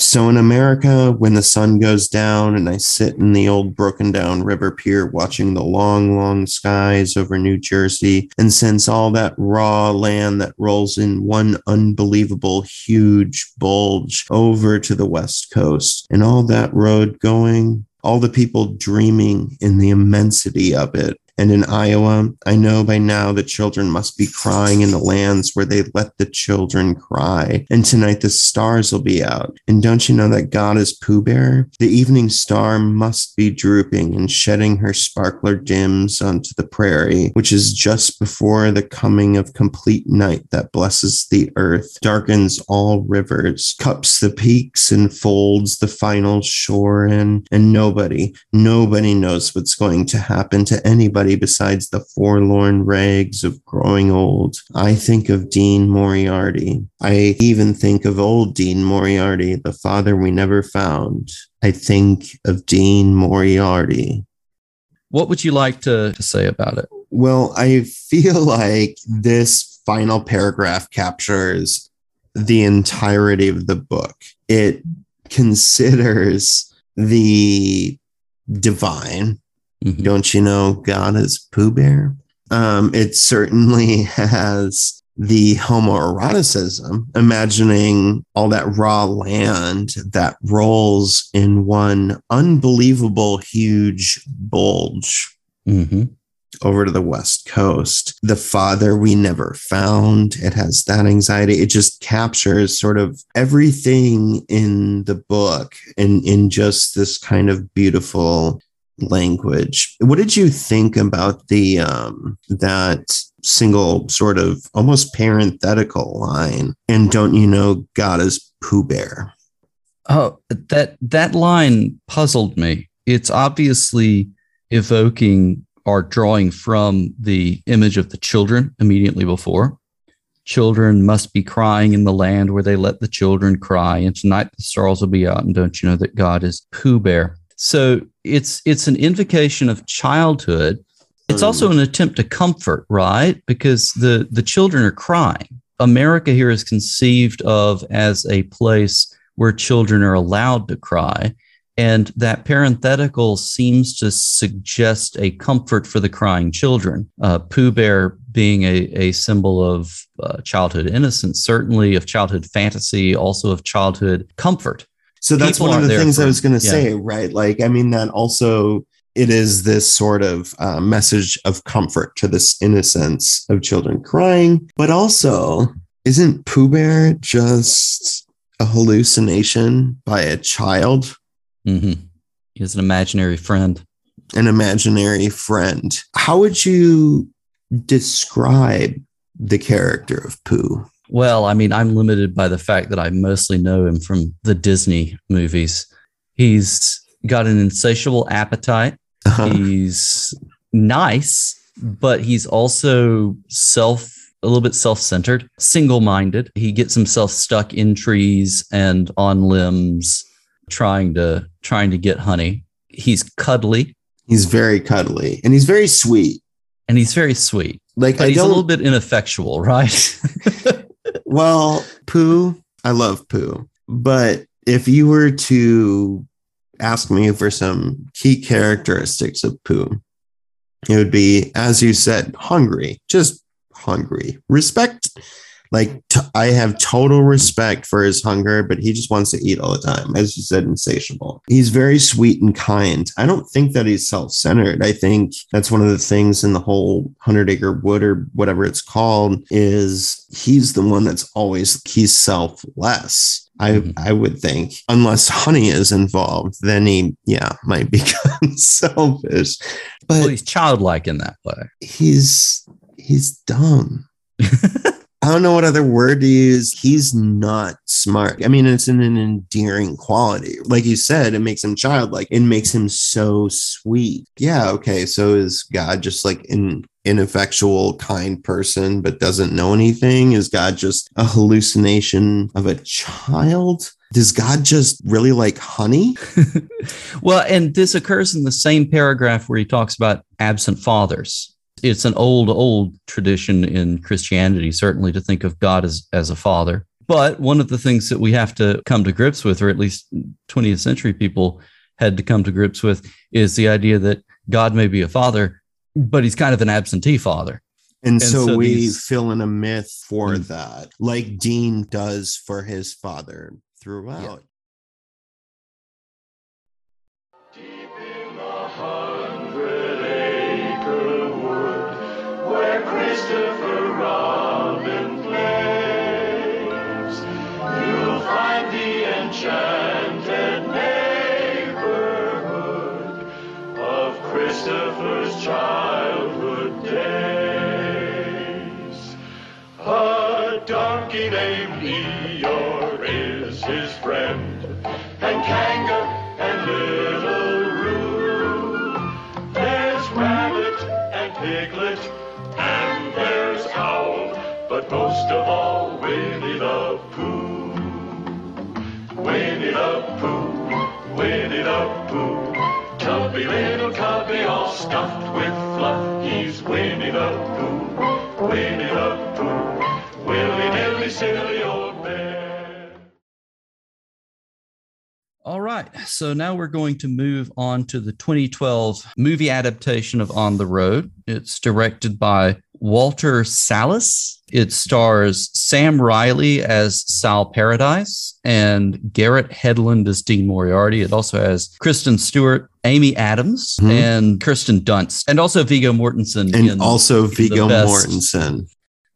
So in America, when the sun goes down and I sit in the old broken down river pier watching the long, long skies over New Jersey and sense all that raw land that rolls in one unbelievable huge bulge over to the West Coast and all that road going, all the people dreaming in the immensity of it and in Iowa, I know by now the children must be crying in the lands where they let the children cry. And tonight the stars will be out. And don't you know that God is Pooh Bear? The evening star must be drooping and shedding her sparkler dims onto the prairie, which is just before the coming of complete night that blesses the earth, darkens all rivers, cups the peaks and folds the final shore in. And nobody, nobody knows what's going to happen to anybody besides the forlorn rags of growing old. I think of Dean Moriarty. I even think of old Dean Moriarty, the father we never found. I think of Dean Moriarty. What would you like to, to say about it? Well, I feel [laughs] like this final paragraph captures the entirety of the book. It considers the divine Mm-hmm. Don't you know God is Pooh Bear? Um, it certainly [laughs] has the homoeroticism, imagining all that raw land that rolls in one unbelievable huge bulge. Mm-hmm over to the West Coast. The Father We Never Found, it has that anxiety. It just captures sort of everything in the book and in just this kind of beautiful language. What did you think about the um that single sort of almost parenthetical line? And don't you know God is Pooh Bear? Oh, that that line puzzled me. It's obviously evoking or drawing from the image of the children immediately before. Children must be crying in the land where they let the children cry, and tonight the stars will be out, and don't you know that God is Pooh Bear? So it's it's an invocation of childhood. It's also an attempt to comfort, right? Because the the children are crying. America here is conceived of as a place where children are allowed to cry. And that parenthetical seems to suggest a comfort for the crying children. Uh, Pooh Bear being a, a symbol of uh, childhood innocence, certainly of childhood fantasy, also of childhood comfort. So that's People one of the things I was going to yeah. say, right? Like, I mean, that also it is this sort of uh, message of comfort to this innocence of children crying, but also isn't Pooh Bear just a hallucination by a child, Mm-hmm. He has an imaginary friend. an imaginary friend? How would you describe the character of Pooh? Well, I mean, I'm limited by the fact that I mostly know him from the Disney movies. He's got an insatiable appetite. Uh-huh. He's nice, but he's also self a little bit self-centered, single-minded. He gets himself stuck in trees and on limbs trying to trying to get honey. He's cuddly He's very cuddly and he's very sweet. and he's very sweet, Like but I he's a little bit ineffectual, right? [laughs] Well, Pooh, I love Pooh. But if you were to ask me for some key characteristics of Pooh, it would be, as you said, hungry, just hungry. Respect, like, t- I have total respect for his hunger, but he just wants to eat all the time. As you said, insatiable. He's very sweet and kind. I don't think that he's self centered. I think that's one of the things in the whole Hundred Acre Wood or whatever it's called is he's the one that's always, he's selfless. I, Mhm. I would think, unless honey is involved, then he, yeah, might [laughs] become selfish. But well, he's childlike in that way. he's he's dumb. [laughs] I don't know what other word to use. He's not smart. I mean, it's an, an endearing quality. Like you said, it makes him childlike. It makes him so sweet. Yeah, okay. So is God just like an ineffectual, kind person, but doesn't know anything? Is God just a hallucination of a child? Does God just really like honey? [laughs] well, and this occurs in the same paragraph where he talks about absent fathers. It's an old, old tradition in Christianity, certainly, to think of God as, as a father. But one of the things that we have to come to grips with, or at least 20th century people had to come to grips with, is the idea that God may be a father, but he's kind of an absentee father. And, so, so we these- fill in a myth for Mm. that, like Dean does for his father throughout. Deep childhood days. A donkey named Eeyore is his friend, and Kanga and Little Roo. There's Rabbit and Piglet, and there's Owl, but most of all, Winnie the Pooh. Winnie the Pooh, Winnie the Pooh. Tubby cubby all stuffed with fluff. He's Winnie the Pooh, Winnie right. So now we're going to move on to the 2012 movie adaptation of On the Road. It's directed by Walter Salles. It stars Sam Riley as Sal Paradise and Garrett Hedlund as Dean Moriarty. It also has Kristen Stewart, Amy Adams, Mhm. and Kirsten Dunst, and also Viggo Mortensen. And in- also Viggo Mortensen.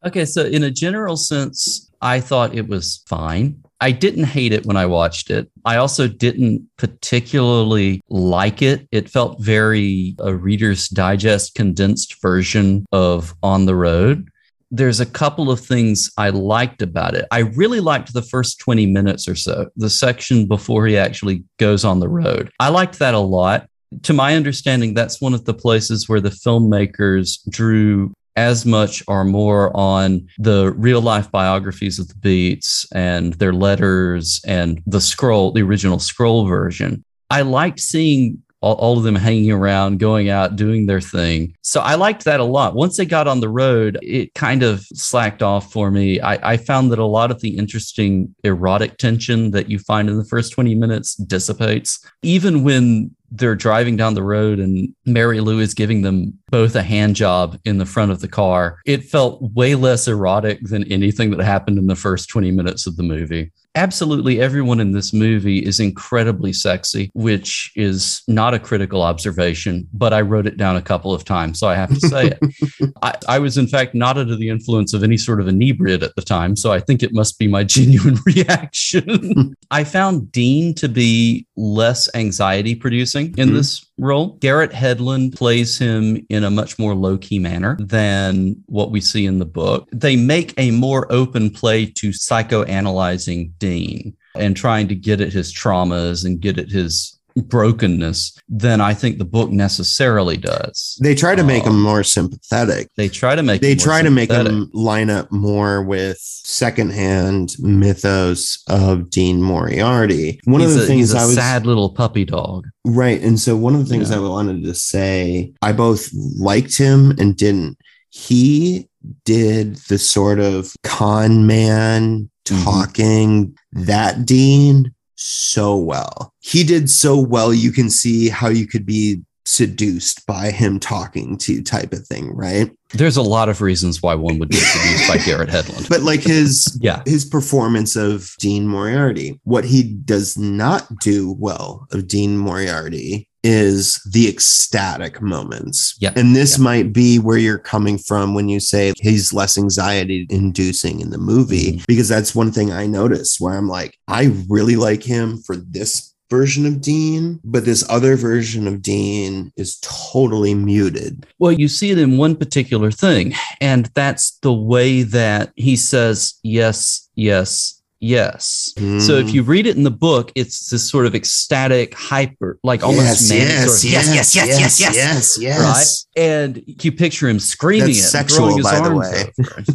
Okay, so in a general sense, I thought it was fine. I didn't hate it when I watched it. I also didn't particularly like it. It felt very a Reader's Digest condensed version of On the Road. There's a couple of things I liked about it. I really liked the first 20 minutes or so, the section before he actually goes on the road. I liked that a lot. To my understanding, that's one of the places where the filmmakers drew as much or more on the real life biographies of the Beats and their letters and the scroll, the original scroll version. I liked seeing all, of them hanging around, going out, doing their thing. So I liked that a lot. Once they got on the road, it kind of slacked off for me. I, I found that a lot of the interesting erotic tension that you find in the first 20 minutes dissipates. Even when they're driving down the road and Mary Lou is giving them both a hand job in the front of the car. It felt way less erotic than anything that happened in the first 20 minutes of the movie. Absolutely everyone in this movie is incredibly sexy, which is not a critical observation, but I wrote it down a couple of times, so I have to say it. [laughs] I, I was, in fact, not under the influence of any sort of inebriate at the time, so I think it must be my [laughs] genuine reaction. I found Dean to be less anxiety producing in mm-hmm. this role. Garrett Hedlund plays him in a much more low key manner than what we see in the book. They make a more open play to psychoanalyzing Dean and trying to get at his traumas and get at his brokenness than I think the book necessarily does. They try to make um, him more sympathetic. They try to make they try to make him line up more with secondhand mythos of Dean Moriarty. One he's of the a, things I was sad little puppy dog. Right. And so one of the things yeah. I wanted to say, I both liked him and didn't. He did the sort of con man mm-hmm. talking mm-hmm. that Dean so well. He did so well, you can see how you could be seduced by him talking to you type of thing, right? There's a lot of reasons why one would be seduced by [laughs] Garrett Hedlund. But like his yeah, his performance of Dean Moriarty, what he does not do well of Dean Moriarty is the ecstatic moments. Yeah. And this yeah. might be where you're coming from when you say he's less anxiety inducing in the movie, mm-hmm. because that's one thing I noticed where I'm like, I really like him for this version of Dean, but this other version of Dean is totally muted. Well, you see it in one particular thing, and that's the way that he says, yes, yes, Yes. Mm. So if hmm. you read it in the book, it's this sort of ecstatic, hyper, like almost yes, yes, sort of, yes, yes, yes, yes, yes, yes, yes, right. And you picture him screaming That's it, sexual, throwing his by arms the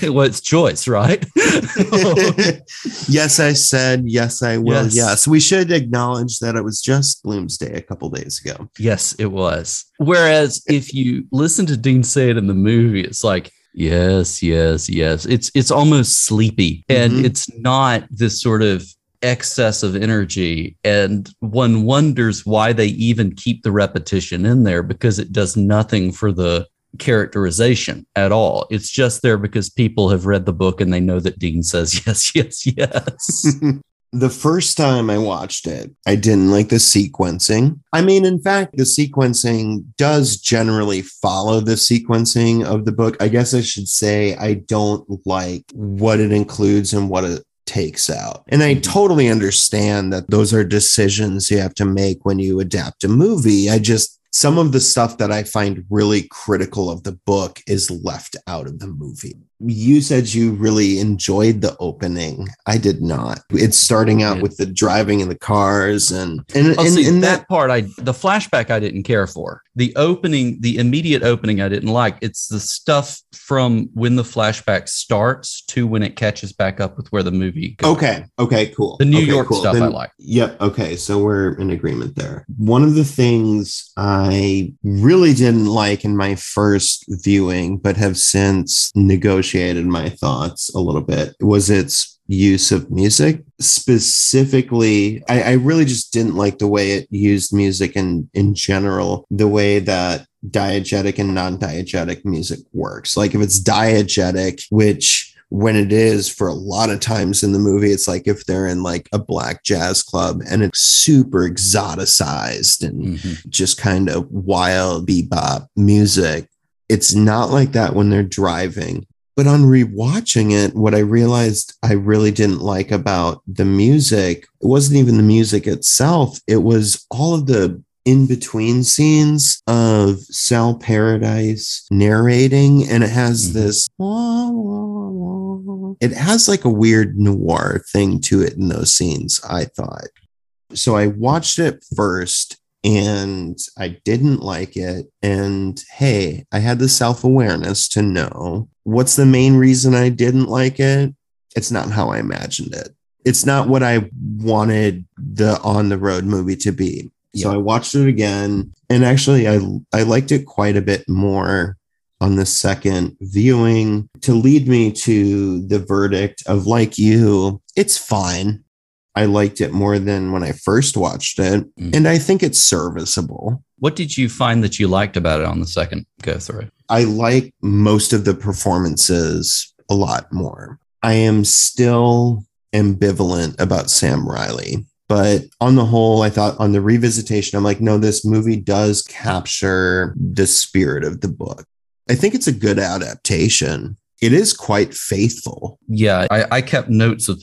way. uh, [laughs] well, it's Joyce, right? [laughs] yes, I said yes, I will. Yes. yes, we should acknowledge that it was just Bloomsday a couple days ago. Yes, it was. Whereas if you listen to Dean say it in the movie, it's like Yes, yes, yes. It's it's almost sleepy and mm-hmm. it's not this sort of excess of energy and one wonders why they even keep the repetition in there because it does nothing for the characterization at all. It's just there because people have read the book and they know that Dean says [laughs] yes, yes, yes. [laughs] the first time I watched it, I didn't like the sequencing. I mean, in fact, the sequencing does generally follow the sequencing of the book. I guess I should say I don't like what it includes and what it takes out. And I mm-hmm. totally understand that those are decisions you have to make when you adapt a movie. I just some of the stuff that I find really critical of the book is left out of the movie you said you really enjoyed the opening. I did not. It's starting out with the driving in the cars and and, oh, and, see, and that, that, part I the flashback I didn't care for. The opening, the immediate opening I didn't like. It's the stuff from when the flashback starts to when it catches back up with where the movie goes. Okay. Okay, cool. The New okay, York cool. stuff then, I like. Yep. Okay. So we're in agreement there. One of the things I really didn't like in my first viewing, but have since negotiated negotiated my thoughts a little bit was its use of music. Specifically, I, I really just didn't like the way it used music in, in general, the way that diegetic and non-diegetic music works. Like if it's diegetic, which when it is for a lot of times in the movie it's like if they're in like a black jazz club and it's super exoticized and mm-hmm. just kind of wild bebop music it's not like that when they're driving But on rewatching it, what I realized I really didn't like about the music, it wasn't even the music itself, it was all of the in between scenes of Sal Paradise narrating, and it has Mhm. this. wah, wah, wah. It has like a weird noir thing to it in those scenes, I thought. So I watched it first and I didn't like it. And hey, I had the self awareness to know what's the main reason I didn't like it. It's not how I imagined it. It's not what I wanted the on the road movie to be. So I watched it again, and actually, I I liked it quite a bit more on the second viewing to lead me to the verdict of like you, it's fine. I liked it more than when I first watched it, Mm. and I think it's serviceable. What did you find that you liked about it on the second go through? I like most of the performances a lot more. I am still ambivalent about Sam Riley, but on the whole, I thought on the revisitation, I'm like, no, this movie does capture the spirit of the book. I think it's a good adaptation. It is quite faithful. Yeah, I, I kept notes of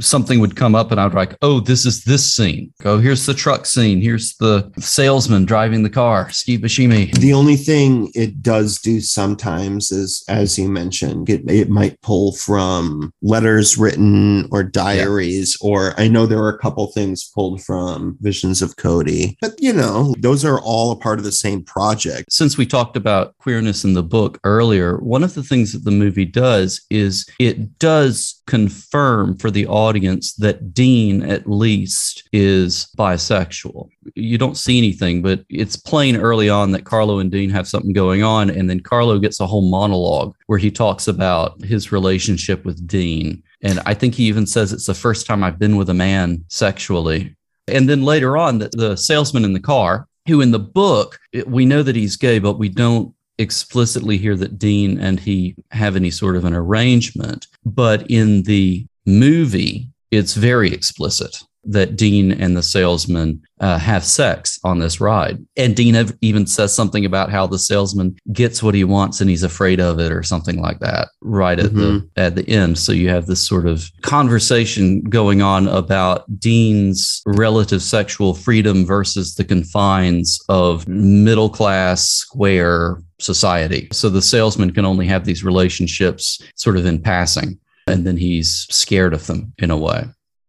something would come up and I would like, oh, this is this scene. Oh, here's the truck scene. Here's the salesman driving the car, Steve Buscemi. The only thing it does do sometimes is, as you mentioned, it, it might pull from letters written or diaries, or I know there are a couple things pulled from Visions of Cody, but you know, those are all a part of the same project. Since we talked about queerness in the book earlier, one of the things that the movie does is it does confirm for the audience that Dean, at least, is bisexual. You don't see anything, but it's plain early on that Carlo and Dean have something going on. And then Carlo gets a whole monologue where he talks about his relationship with Dean. And I think he even says it's the first time I've been with a man sexually. And then later on, the, the salesman in the car, who in the book, it- we know that he's gay, but we don't explicitly hear that Dean and he have any sort of an arrangement. But in the movie, it's very explicit that Dean and the salesman uh, have sex on this ride. And Dean ev- even says something about how the salesman gets what he wants and he's afraid of it or something like that right at the at the end. So you have this sort of conversation going on about Dean's relative sexual freedom versus the confines of middle class square society. So the salesman can only have these relationships sort of in passing and then he's scared of them in a way.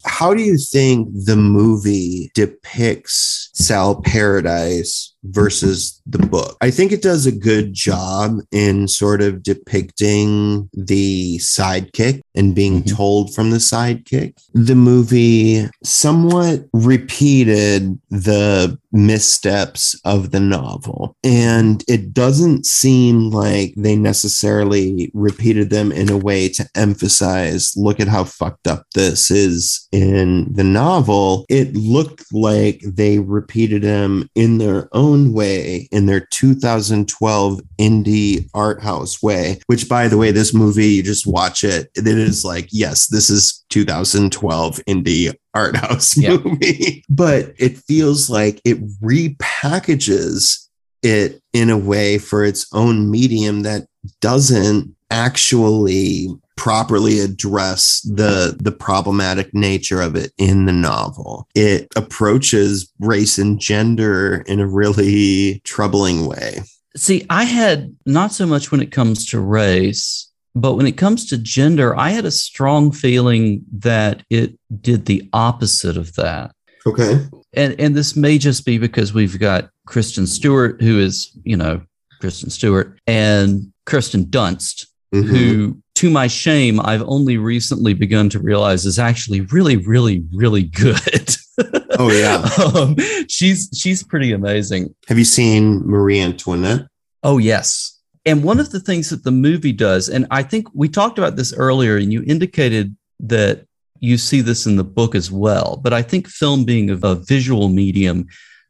How do you think the movie depicts Sal Paradise versus the book? I think it does a good job in sort of depicting the sidekick and being Mhm. told from the sidekick. The movie somewhat repeated the missteps of the novel, and it doesn't seem like they necessarily repeated them in a way to emphasize look at how fucked up this is in the novel. It looked like they repeated them in their own way, in their 2012 indie art house way, which, by the way, this movie, you just watch it, it is like, yes, this is 2012 indie art house Yeah. movie, [laughs] but it feels like it repackages it in a way for its own medium that doesn't actually properly address the the problematic nature of it in the novel it approaches race and gender in a really troubling way See, I had not so much when it comes to race, but when it comes to gender, I had a strong feeling that it did the opposite of that. okay And and this may just be because we've got Kristen Stewart, who is, you know, Kristen Stewart, and Kirsten Dunst, Mhm. who, to my shame, I've only recently begun to realize is actually really, really, really good. [laughs] oh yeah um, she's she's pretty amazing. have you seen marie antoinette Oh, yes. And one of the things that the movie does, and I think we talked about this earlier, and you indicated that you see this in the book as well. But I think film being a, a visual medium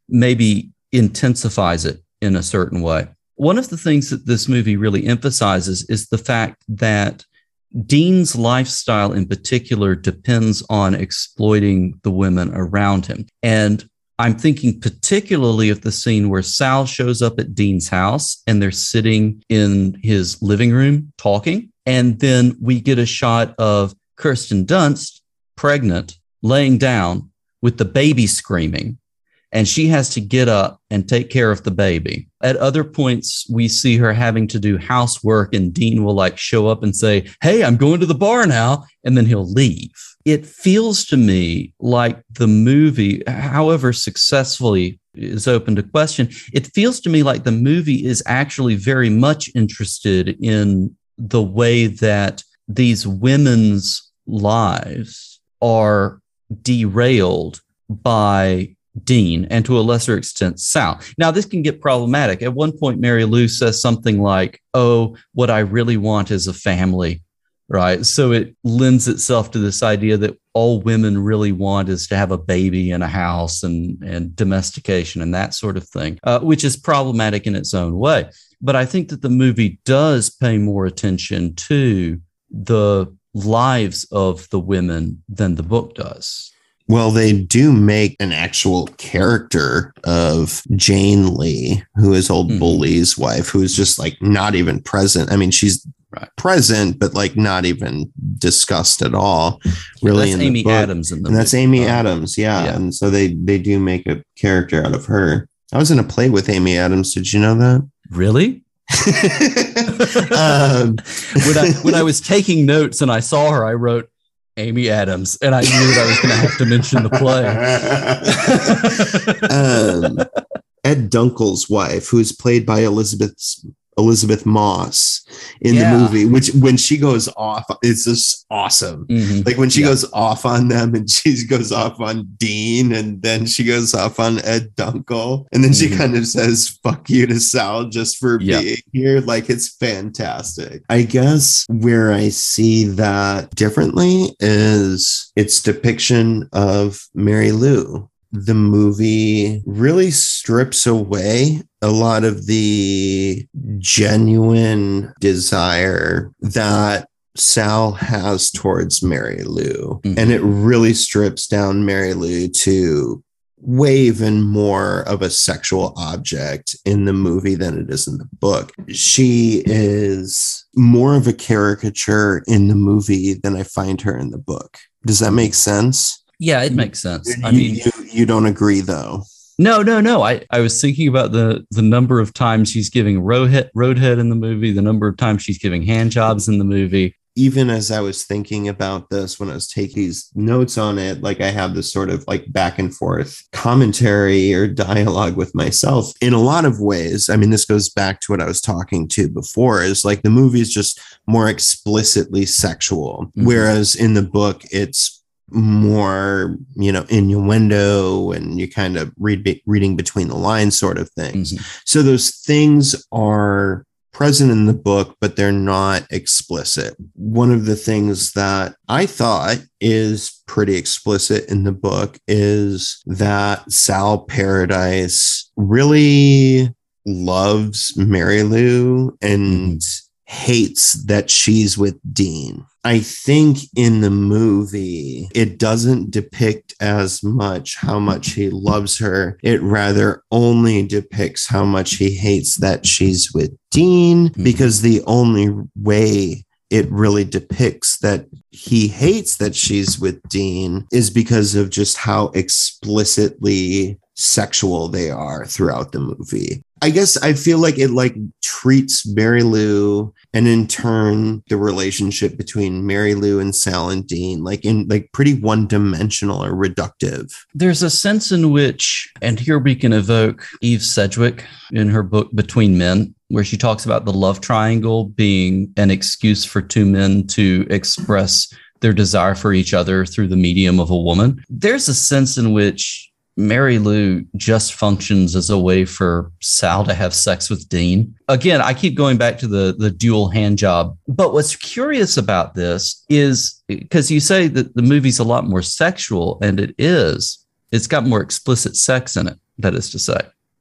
maybe intensifies it in a certain way. One of the things that this movie really emphasizes is the fact that Dean's lifestyle in particular depends on exploiting the women around him. And I'm thinking particularly of the scene where Sal shows up at Dean's house and they're sitting in his living room talking. And then we get a shot of Kirsten Dunst pregnant, laying down with the baby screaming. And she has to get up and take care of the baby. At other points, we see her having to do housework, and Dean will like show up and say, Hey, I'm going to the bar now. And then he'll leave. It feels to me like the movie, however successfully is open to question, it feels to me like the movie is actually very much interested in the way that these women's lives are derailed by Dean and to a lesser extent Sal. Now, this can get problematic. At one point, Mary Lou says something like, Oh, what I really want is a family. Right. So it lends itself to this idea that all women really want is to have a baby and a house and, and domestication and that sort of thing, uh, which is problematic in its own way. But I think that the movie does pay more attention to the lives of the women than the book does. Well, they do make an actual character of Jane Lee, who is old Mhm. Bull Lee's wife, who is just like not even present. I mean, she's Right. present, but like not even discussed at all. Really, that's in the Amy book. Adams in the and that's. Amy Adams, yeah. yeah. And so they they do make a character out of her. I was in a play with Amy Adams. Did you know that? Really? [laughs] [laughs] um, when I when I was taking notes and I saw her, I wrote Amy Adams, and I knew that I was going to have to mention the play. [laughs] um, Ed Dunkel's wife, who is played by Elisabeth Elisabeth Moss in Yeah. the movie, which when she goes off, it's just awesome. Mhm. Like when she Yeah. goes off on them and she [laughs] goes off on Dean and then she goes off on Ed Dunkel and then she Mhm. kind of says fuck you to Sal just for Yeah. being here. Like it's fantastic. I guess where I see that differently is its depiction of Mary Lou. The movie really strips away a lot of the genuine desire that Sal has towards Mary Lou. Mhm. And it really strips down Mary Lou to way even more of a sexual object in the movie than it is in the book. She is more of a caricature in the movie than I find her in the book. Does that make sense? Yeah, it makes sense. I mean, you, you don't agree though. no, no, no. I, I was thinking about the the number of times she's giving roadhead roadhead in the movie, the number of times she's giving hand jobs in the movie. even as I was thinking about this when I was taking these notes on it, like I have this sort of like back and forth commentary or dialogue with myself in a lot of ways. I mean, this goes back to what I was talking to before is like the movie is just more explicitly sexual, Mhm. whereas in the book, it's more, you know, innuendo and you kind of read be- reading between the lines sort of things. Mhm. So those things are present in the book, but they're not explicit. One of the things that I thought is pretty explicit in the book is that Sal Paradise really loves Mary Lou and hates that she's with Dean. I think in the movie, it doesn't depict as much how much he loves her. It rather only depicts how much he hates that she's with Dean, Mhm. because the only way it really depicts that he hates that she's with Dean is because of just how explicitly sexual they are throughout the movie. I guess I feel like it like treats Mary Lou and in turn the relationship between Mary Lou and Sal and Dean like in like pretty one dimensional or reductive. There's a sense in which, and here we can evoke Eve Sedgwick in her book Between Men, where she talks about the love triangle being an excuse for two men to express their desire for each other through the medium of a woman. There's a sense in which Mary Lou just functions as a way for Sal to have sex with Dean. Again, I keep going back to the the dual hand job. But what's curious about this is because you say that the movie's a lot more sexual, and it is. It's got more explicit sex in it, that is to say.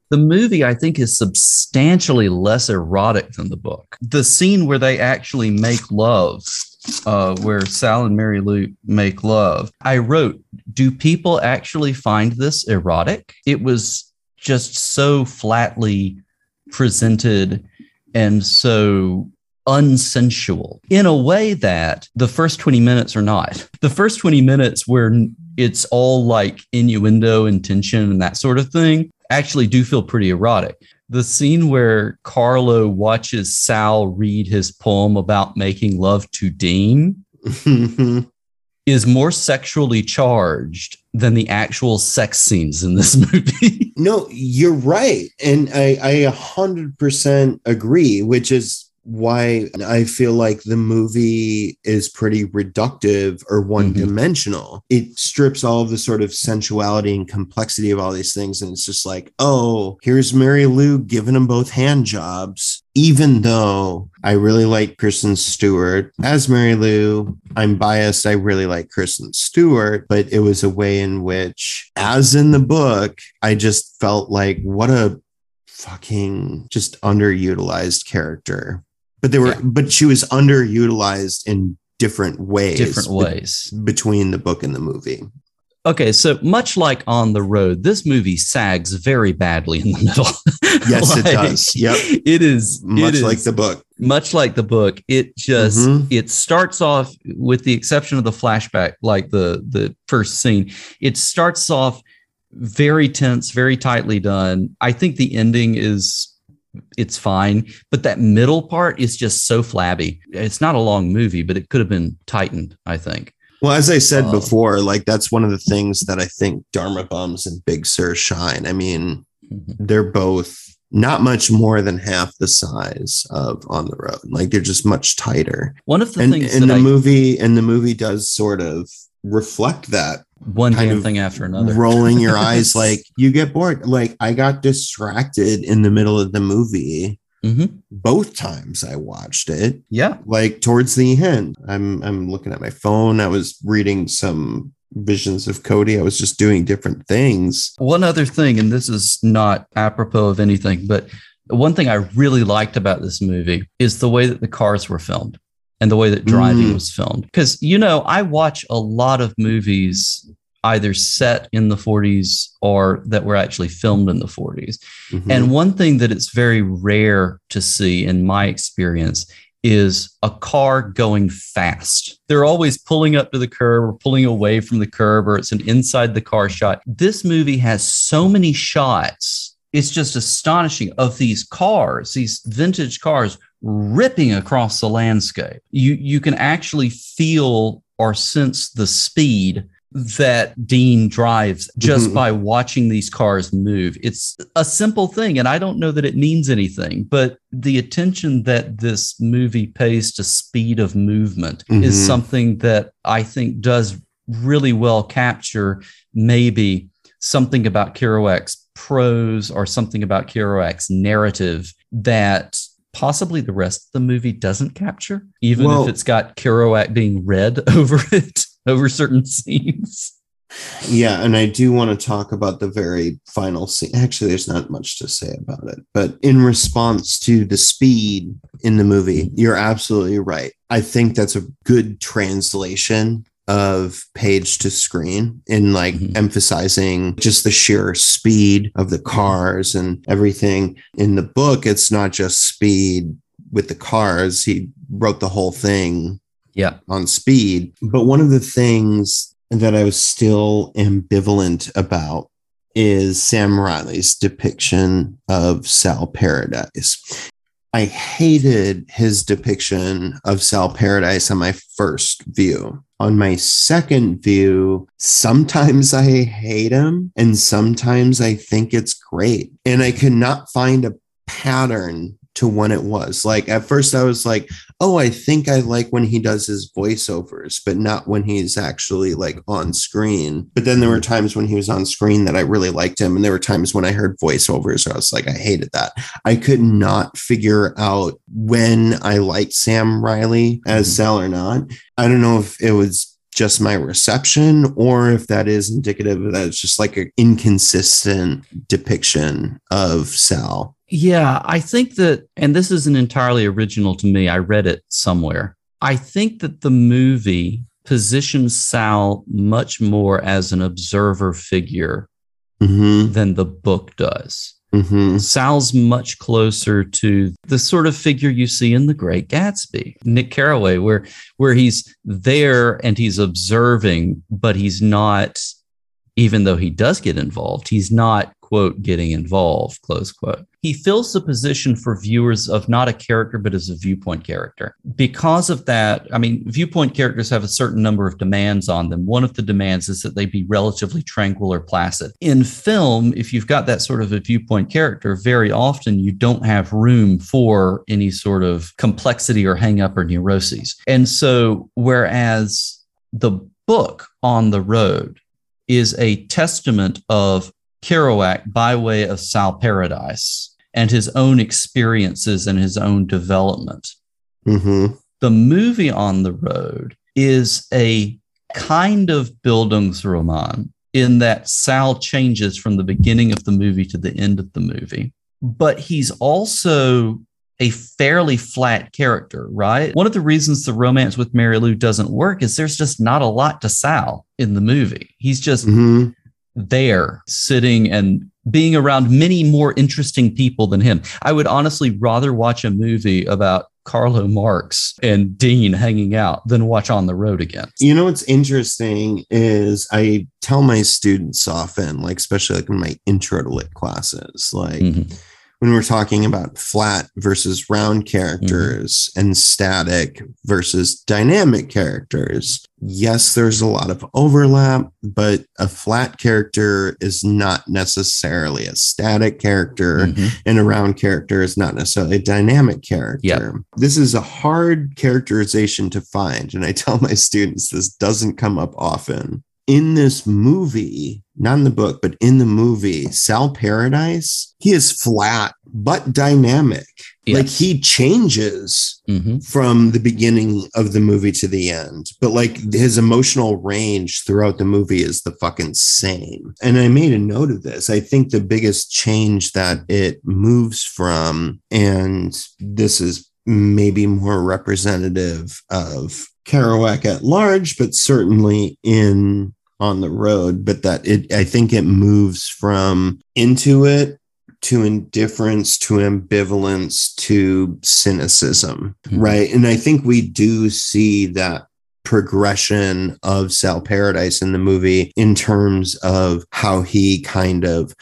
The movie, I think, is substantially less erotic than the book. The scene where they actually make love, uh, where Sal and Mary Lou make love, I wrote, Do people actually find this erotic? It was just so flatly presented and so unsensual in a way that the first 20 minutes are not. The first 20 minutes where it's all like innuendo and tension and that sort of thing actually do feel pretty erotic. The scene where Carlo watches Sal read his poem about making love to Dean [laughs] is more sexually charged than the actual sex scenes in this [laughs] movie. no, you're right. And I, I 100% agree, which is why I feel like the movie is pretty reductive or mm-hmm. one dimensional. It strips all of the sort of sensuality and complexity of all these things. And it's just like, oh, here's Mary Lou giving them both hand jobs. Even though I really like Kristen Stewart as Mary Lou, I'm biased. I really like Kristen Stewart, but it was a way in which, as in the book, I just felt like what a fucking just underutilized character but they were Yeah. but she was underutilized in different ways Different be- ways. between the book and the movie Okay, so much like On the Road, this movie sags very badly in the middle. [laughs] Yes, it does. Yep. It is much it like is- the book much like the book. It just Mhm. it starts off with the exception of the flashback, like the the first scene. It starts off very tense, very tightly done. I think the ending is it's fine, but that middle part is just so flabby. It's not a long movie, but it could have been tightened, I think. well as i said Oh. before like that's one of the things that i think dharma bums and big sur shine i mean Mhm. they're both not much more than half the size of on the road like they're just much tighter One of the and things and that the I, movie and the movie does sort of reflect that one kind damn of thing after another. [laughs] rolling your eyes like you get bored. Like i got distracted in the middle of the movie Mhm. both times i watched it. Yeah. like towards the end i'm i'm looking at my phone. I was reading some visions of cody. I was just doing different things. One other thing, and this is not apropos of anything, but one thing I really liked about this movie is the way that the cars were filmed and the way that driving Mm. was filmed. Because, you know, I watch a lot of movies either set in the 40s or that were actually filmed in the 40s. Mhm. And one thing that it's very rare to see in my experience is a car going fast. They're always pulling up to the curb or pulling away from the curb, or it's an inside the car shot. This movie has so many shots. It's just astonishing of these cars, these vintage cars ripping across the landscape. You you can actually feel or sense the speed that Dean drives just Mhm. by watching these cars move. It's a simple thing, and I don't know that it means anything, but the attention that this movie pays to speed of movement is Mhm. something that I think does really well capture maybe something about Kerouac's prose or something about Kerouac's narrative that possibly the rest of the movie doesn't capture, even Well- if it's got Kerouac being read [laughs] over it, over certain scenes. Yeah, and I do want to talk about the very final scene. Actually, there's not much to say about it, but in response to the speed in the movie, you're absolutely right. I think that's a good translation of page to screen in like Mhm. emphasizing just the sheer speed of the cars and everything. In the book, it's not just speed with the cars. He wrote the whole thing Yeah. on speed. But one of the things that I was still ambivalent about is Sam Riley's depiction of Sal Paradise. I hated his depiction of Sal Paradise on my first view. On my second view, sometimes I hate him and sometimes I think it's great. And I cannot find a pattern to when it was. Like at first, I was like, oh, I think I like when he does his voiceovers, but not when he's actually like on screen. But then there were times when he was on screen that I really liked him. And there were times when I heard voiceovers, I was like, I hated that. I could not figure out when I liked Sam Riley as Mhm. Sal or not. I don't know if it was just my reception or if that is indicative that it's just like an inconsistent depiction of Sal. Yeah, I think that, and this isn't entirely original to me. I read it somewhere. I think that the movie positions Sal much more as an observer figure Mhm. than the book does. Mhm. Sal's much closer to the sort of figure you see in The Great Gatsby, Nick Carraway, where where he's there and he's observing, but he's not, even though he does get involved, he's not quote getting involved close quote. He fills the position for viewers of not a character but as a viewpoint character. Because of that, I mean, viewpoint characters have a certain number of demands on them. One of the demands is that they be relatively tranquil or placid. In film, if you've got that sort of a viewpoint character, very often you don't have room for any sort of complexity or hang up or neuroses. And so, whereas the book on the road is a testament of Kerouac by way of Sal Paradise and his own experiences and his own development Mhm. the movie on the road is a kind of Bildungsroman in that Sal changes from the beginning of the movie to the end of the movie, but he's also a fairly flat character, right? One of the reasons the romance with Mary Lou doesn't work is there's just not a lot to Sal in the movie. He's just Mhm. There sitting and being around many more interesting people than him. I would honestly rather watch a movie about Carlo Marx and Dean hanging out than watch On the Road again. You know what's interesting is I tell my students often, like especially like in my intro to lit classes, like Mhm. When we're talking about flat versus round characters and static versus dynamic characters, yes, there's a lot of overlap, but a flat character is not necessarily a static character Mhm. and a round character is not necessarily a dynamic character. Yeah. This is a hard characterization to find. And I tell my students this doesn't come up often. In this movie, not in the book, but in the movie, Sal Paradise, he is flat but dynamic. Like he changes Mhm. from the beginning of the movie to the end. But like his emotional range throughout the movie is the fucking same. And I made a note of this. I think the biggest change that it moves from, and this is maybe more representative of Kerouac at large, but certainly in on the road, but that it I think it moves from into it to indifference to ambivalence to cynicism Mhm. right and i think we do see that progression of sal paradise in the movie in terms of how he kind of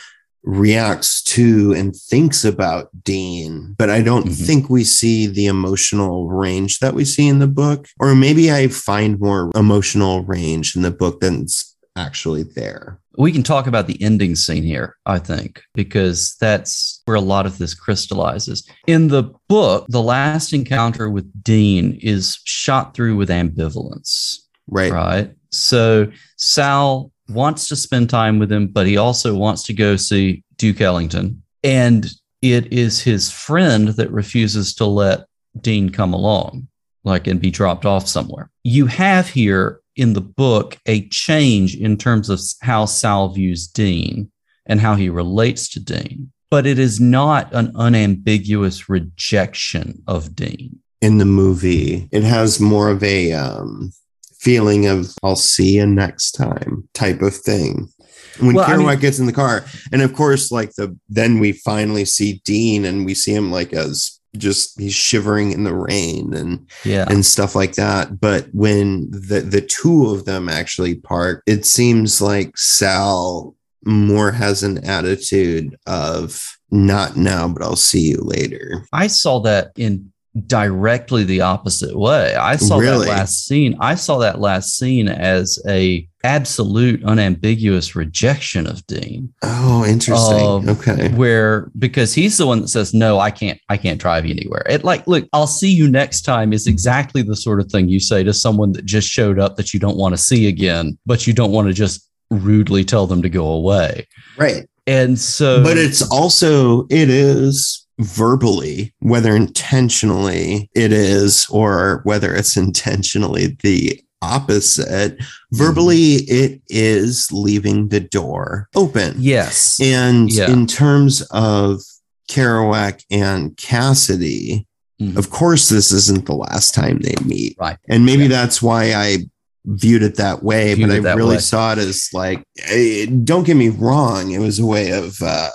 reacts to and thinks about dean but i don't Mhm. think we see the emotional range that we see in the book or maybe i find more emotional range in the book than's actually there We can talk about the ending scene here, I think, because that's where a lot of this crystallizes. In the book, the last encounter with Dean is shot through with ambivalence. right right? So Sal wants to spend time with him, but he also wants to go see Duke Ellington. And it is his friend that refuses to let Dean come along, like, and be dropped off somewhere. You have here in the book a change in terms of how Sal views Dean and how he relates to Dean, but it is not an unambiguous rejection of Dean. in the movie. It has more of a um, feeling of "I'll see you next time" type of thing. When Well, I Kerouac mean- gets in the car, and of course, like the then we finally see Dean, and we see him like as just he's shivering in the rain and Yeah. and stuff like that. But when the the two of them actually part, it seems like Sal more has an attitude of not now, but I'll see you later. I saw that in directly the opposite way. I saw Really? that last scene. I saw that last scene as a absolute unambiguous rejection of Dean. Oh, interesting. Um, okay. Where because he's the one that says, No, I can't, I can't drive you anywhere. It like, look, I'll see you next time is exactly the sort of thing you say to someone that just showed up that you don't want to see again, but you don't want to just rudely tell them to go away. Right. And so but it's also it is verbally whether intentionally it is or whether it's [laughs] intentionally the opposite verbally it is leaving the door open yes. and Yeah. in terms of kerouac and cassady Mhm. of course this isn't the last time they meet Right. and maybe Yeah. that's why i viewed it that way Viewed but i really way. saw it as like eh, don't get me wrong it was a way of uh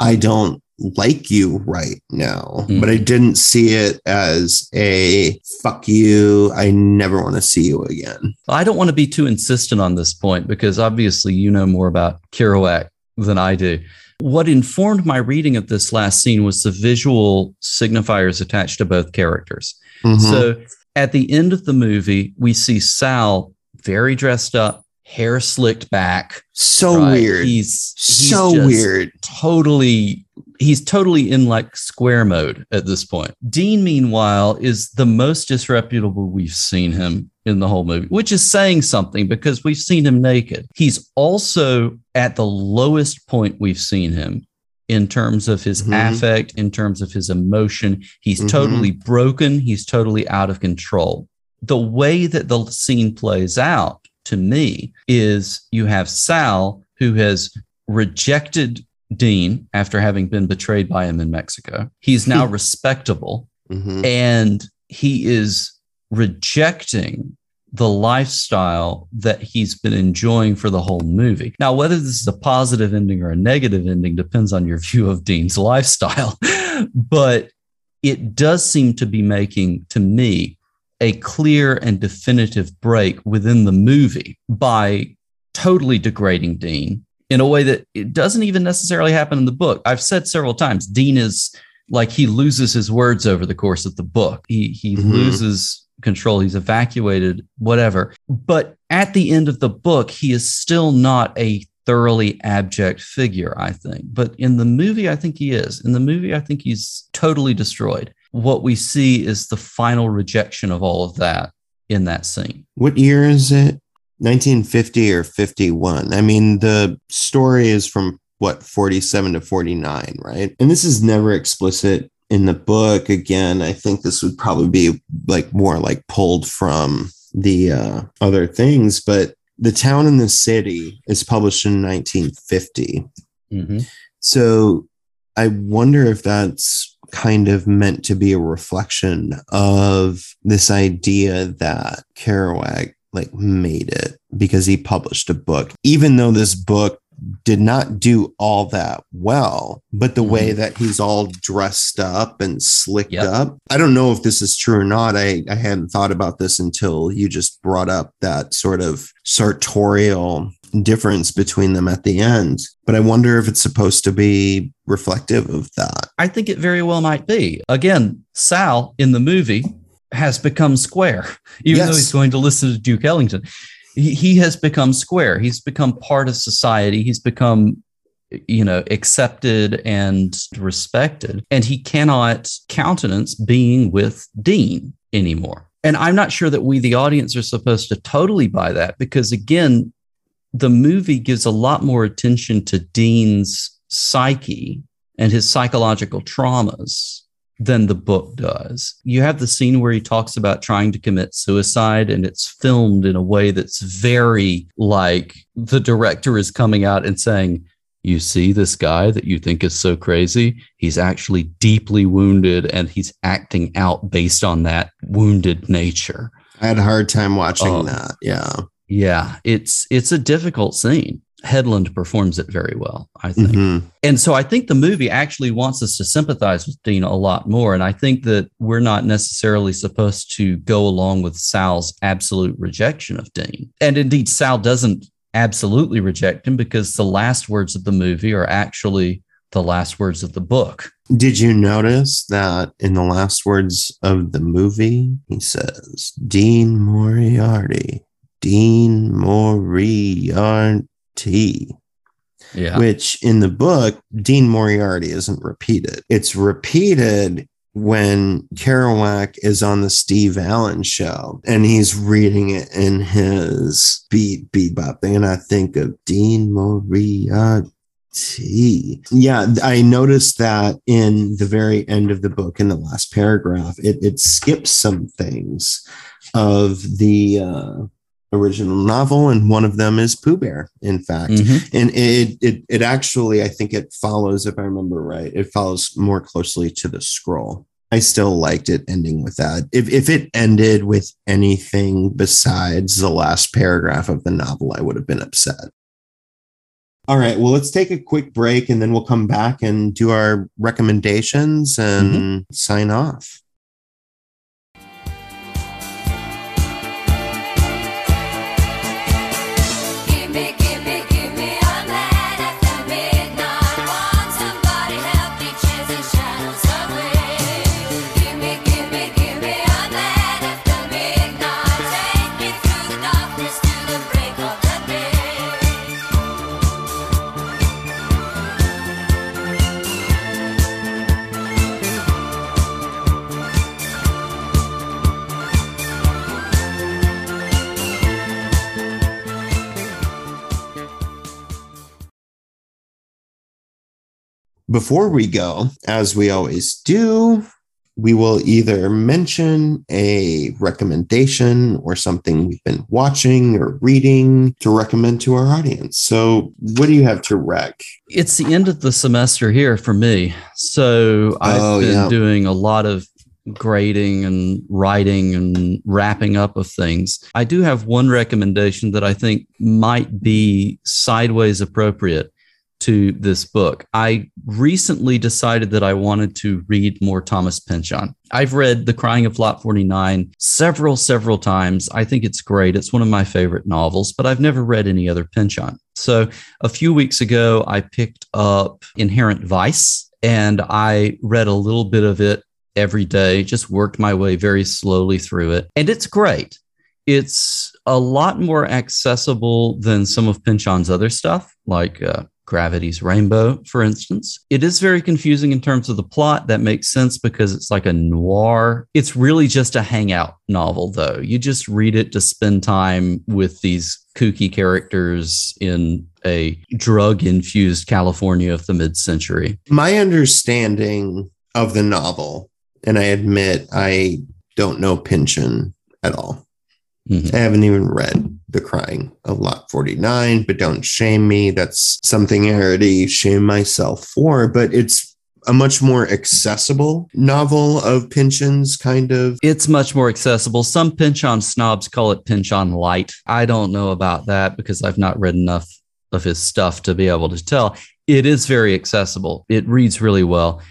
I don't like you right now, Mhm. but I didn't see it as a fuck you. I never want to see you again. I don't want to be too insistent on this point because obviously you know more about Kerouac than I do. What informed my reading of this last scene was the visual signifiers attached to both characters. Mhm. So at the end of the movie, we see Sal very dressed up, hair slicked back. so right? weird. He's, he's so weird. Totally, he's totally in like square mode at this point. Dean, meanwhile, is the most disreputable we've seen him in the whole movie, which is saying something because we've seen him naked. He's also at the lowest point we've seen him in terms of his Mhm. affect, in terms of his emotion. He's Mhm. totally broken. He's totally out of control. The way that the scene plays out to me is you have Sal, who has rejected Dean after having been betrayed by him in Mexico. He's now respectable Mhm. and he is rejecting the lifestyle that he's been enjoying for the whole movie. Now, whether this is a positive ending or a negative ending depends on your view of Dean's [laughs] lifestyle, but it does seem to be making, to me, a clear and definitive break within the movie by totally degrading Dean in a way that it doesn't even necessarily happen in the book. I've said several times, Dean is like he loses his words over the course of the book. He he Mhm. loses control. He's evacuated, whatever. But at the end of the book, he is still not a thoroughly abject figure, I think. But in the movie, I think he is. In the movie, I think he's totally destroyed. What we see is the final rejection of all of that in that scene. What year is it? 1950 or 51? I mean, the story is from what, 47 to 49, right? And this is never explicit in the book. Again, I think this would probably be like more like pulled from the uh, other things, but The Town and the City is published in 1950. So I wonder if that's kind of meant to be a reflection of this idea that Kerouac like made it because he published a book, even though this book did not do all that well, but the way mm-hmm. that he's all dressed up and slicked Yep. up. I don't know if this is true or not. I, I hadn't thought about this until you just brought up that sort of sartorial difference between them at the end. But I wonder if it's supposed to be reflective of that. I think it very well might be. Again, Sal in the movie has become square, even though he's going to listen to Duke Ellington. He, he has become square. He's become part of society. He's become, you know, accepted and respected. And he cannot countenance being with Dean anymore. And I'm not sure that we, the audience, are supposed to totally buy that because, again, the movie gives a lot more attention to Dean's psyche and his psychological traumas than the book does. You have the scene where he talks about trying to commit suicide, and it's filmed in a way that's very like the director is coming out and saying, You see this guy that you think is so crazy? He's actually deeply wounded and he's acting out based on that wounded nature. I had a hard time watching Oh. that. Yeah. Yeah, it's it's a difficult scene. Hedlund performs it very well, I think. Mhm. And so I think the movie actually wants us to sympathize with Dean a lot more. And I think that we're not necessarily supposed to go along with Sal's absolute rejection of Dean. And indeed, Sal doesn't absolutely reject him because the last words of the movie are actually the last words of the book. Did you notice that in the last words of the movie, he says, Dean Moriarty, Dean Moriarty, Yeah. which in the book, Dean Moriarty isn't repeated. It's repeated when Kerouac is on the Steve Allen show and he's reading it in his beat bebop thing. And I think of Dean Moriarty. Yeah, I noticed that in the very end of the book, in the last paragraph, it, it skips some things of the uh, original novel, and one of them is Pooh Bear, in fact Mhm. and it, it it actually i think it follows if i remember right it follows more closely to the scroll i still liked it ending with that if, if it ended with anything besides the last paragraph of the novel i would have been upset All right. Well, let's take a quick break and then we'll come back and do our recommendations and sign off. Before we go, as we always do, we will either mention a recommendation or something we've been watching or reading to recommend to our audience. So, what do you have to rec? It's the end of the semester here for me. So I've Oh, been yeah. doing a lot of grading and writing and wrapping up of things. I do have one recommendation that I think might be sideways appropriate to this book. I recently decided that I wanted to read more Thomas Pynchon. I've read The Crying of Lot 49 several, several times. I think it's great. It's one of my favorite novels, but I've never read any other Pynchon. So a few weeks ago, I picked up Inherent Vice and I read a little bit of it every day, just worked my way very slowly through it. And it's great. It's a lot more accessible than some of Pynchon's other stuff, like uh, Gravity's Rainbow, for instance. It is very confusing in terms of the plot. That makes sense because it's like a noir. It's really just a hangout novel, though. You just read it to spend time with these kooky characters in a drug infused California of the mid century. My understanding of the novel, and I admit I don't know Pynchon at all. Mhm. I haven't even read The Crying of Lot 49, but don't shame me. That's something I already shame myself for, but it's a much more accessible novel of Pynchon's kind of. It's much more accessible. Some Pynchon snobs call it Pynchon light. I don't know about that because I've not read enough of his stuff to be able to tell. It is very accessible. It reads really well.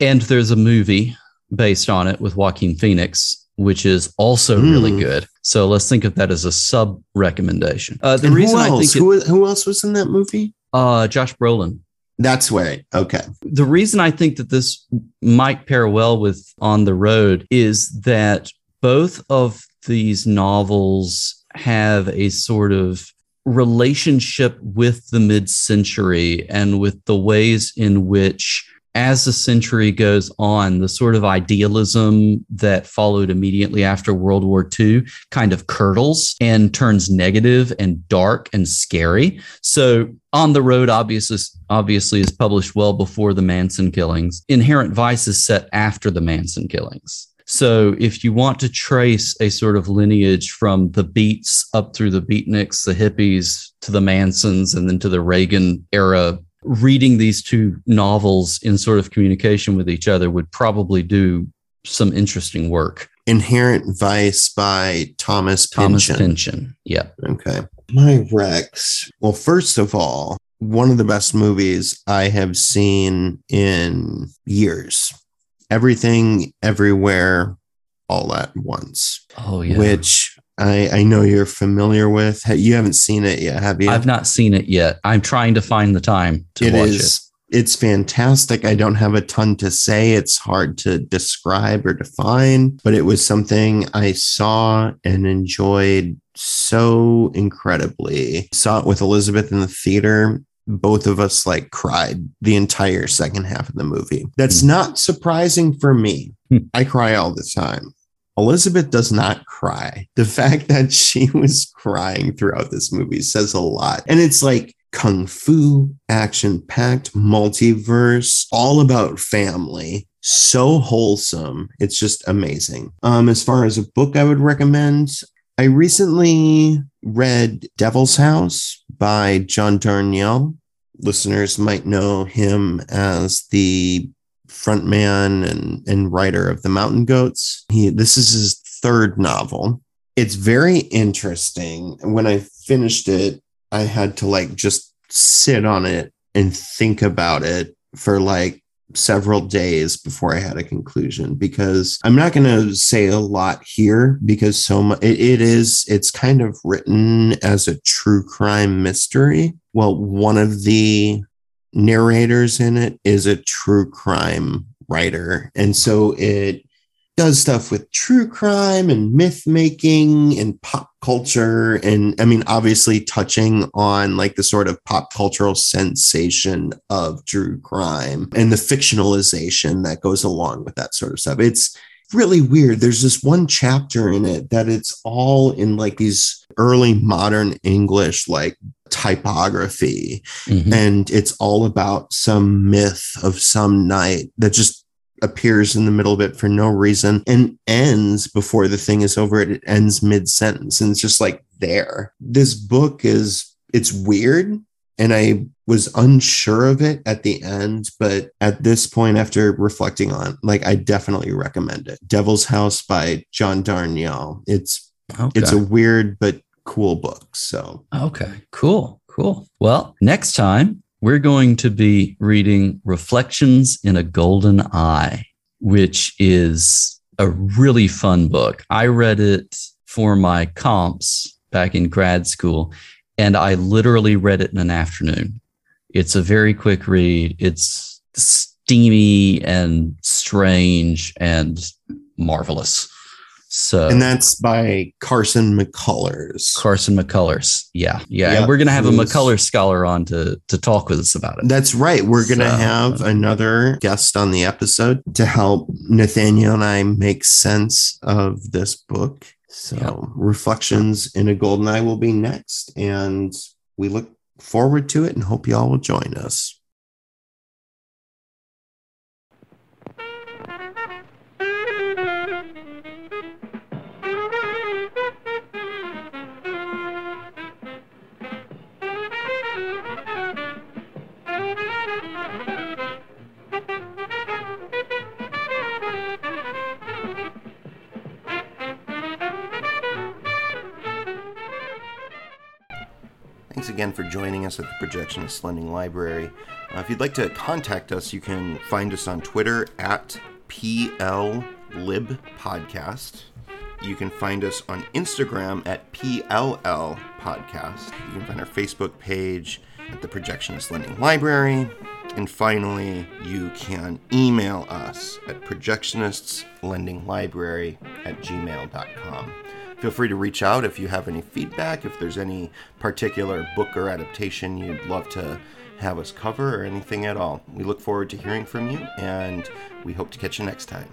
And there's a movie based on it with Joaquin Phoenix, which is also really Hmm. good. So let's think of that as a sub recommendation. Uh, the And reason I think it, who, who else was in that movie? uh, Josh Brolin. That's way. Okay. the reason I think that this might pair well with On the Road is that both of these novels have a sort of relationship with the mid century and with the ways in which, as the century goes on, the sort of idealism that followed immediately after World War II kind of curdles and turns negative and dark and scary. So on the road obviously obviously is published well before the Manson killings. Inherent Vice is set after the Manson killings. So if you want to trace a sort of lineage from the Beats up through the Beatniks, the hippies to the Mansons and then to the Reagan era, reading these two novels in sort of communication with each other would probably do some interesting work. Inherent Vice by Thomas Thomas Pynchon. Pynchon. Yeah. Okay. My Rex. Well, first of all, one of the best movies I have seen in years. Everything, everywhere, all at once, Oh yeah. which I, I know you're familiar with. You haven't seen it yet, have you? I've not seen it yet. I'm trying to find the time to It watch is. It's fantastic. I don't have a ton to say. It's hard to describe or define, but it was something I saw and enjoyed so incredibly. Saw it with Elisabeth in the theater. Both of us like cried the entire second half of the movie. That's Hmm. not surprising for me. Hmm. I cry all the time. Elisabeth does not cry. The fact [laughs] that she was crying throughout this movie says a lot. And it's like kung fu, action packed, multiverse, all about family. So wholesome. It's just amazing. Um, as far as a book I would recommend, I recently read Devil's House by John Darnielle. Listeners might know him as the frontman and, and writer of the Mountain Goats. He this is his third novel. It's very interesting. When I finished it, I had to like just sit on it and think about it for like several days before I had a conclusion because I'm not going to say a lot here because so much it, it is it's kind of written as a true crime mystery. Well, one of the narrators in it is a true crime writer. And so it does stuff with true crime and myth making and pop culture and i mean obviously touching on like the sort of pop cultural sensation of true crime and the fictionalization that goes along with that sort of stuff. It's really weird. There's this one chapter in it that it's all in like these early modern english like typography. Mhm. and it's all about some myth of some night that just appears in the middle of it for no reason and ends before the thing is over it ends mid sentence and it's just like there. This book is it's weird and i was unsure of it at the end but at this point after reflecting on like i definitely recommend it. Devil's house by john darnielle. It's Okay. it's a weird but cool book so Okay, cool, cool. Well, next time we're going to be reading Reflections in a Golden Eye, which is a really fun book. I read it for my comps back in grad school, and I literally read it in an afternoon. It's a very quick read. It's steamy and strange and marvelous. So and that's by carson mccullers Carson McCullers. Yeah. Yeah. Yep, and we're going to have a McCullers scholar on to, to talk with us about it. That's right. We're going to So- have another guest on the episode to help Nathanael and I make sense of this book. So, Yep. Reflections in a Golden Eye will be next. And we look forward to it and hope you all will join us. Thanks again for joining us at the Projectionist Lending Library. Uh, if you'd like to contact us, you can find us on Twitter at PL Lib Podcast. You can find us on Instagram at PLL Podcast. You can find our Facebook page at the Projectionist Lending Library. And finally, you can email us at projectionists.lendinglibrary at gmail.com. Feel free to reach out if you have any feedback, if there's any particular book or adaptation you'd love to have us cover, or anything at all. We look forward to hearing from you, and we hope to catch you next time.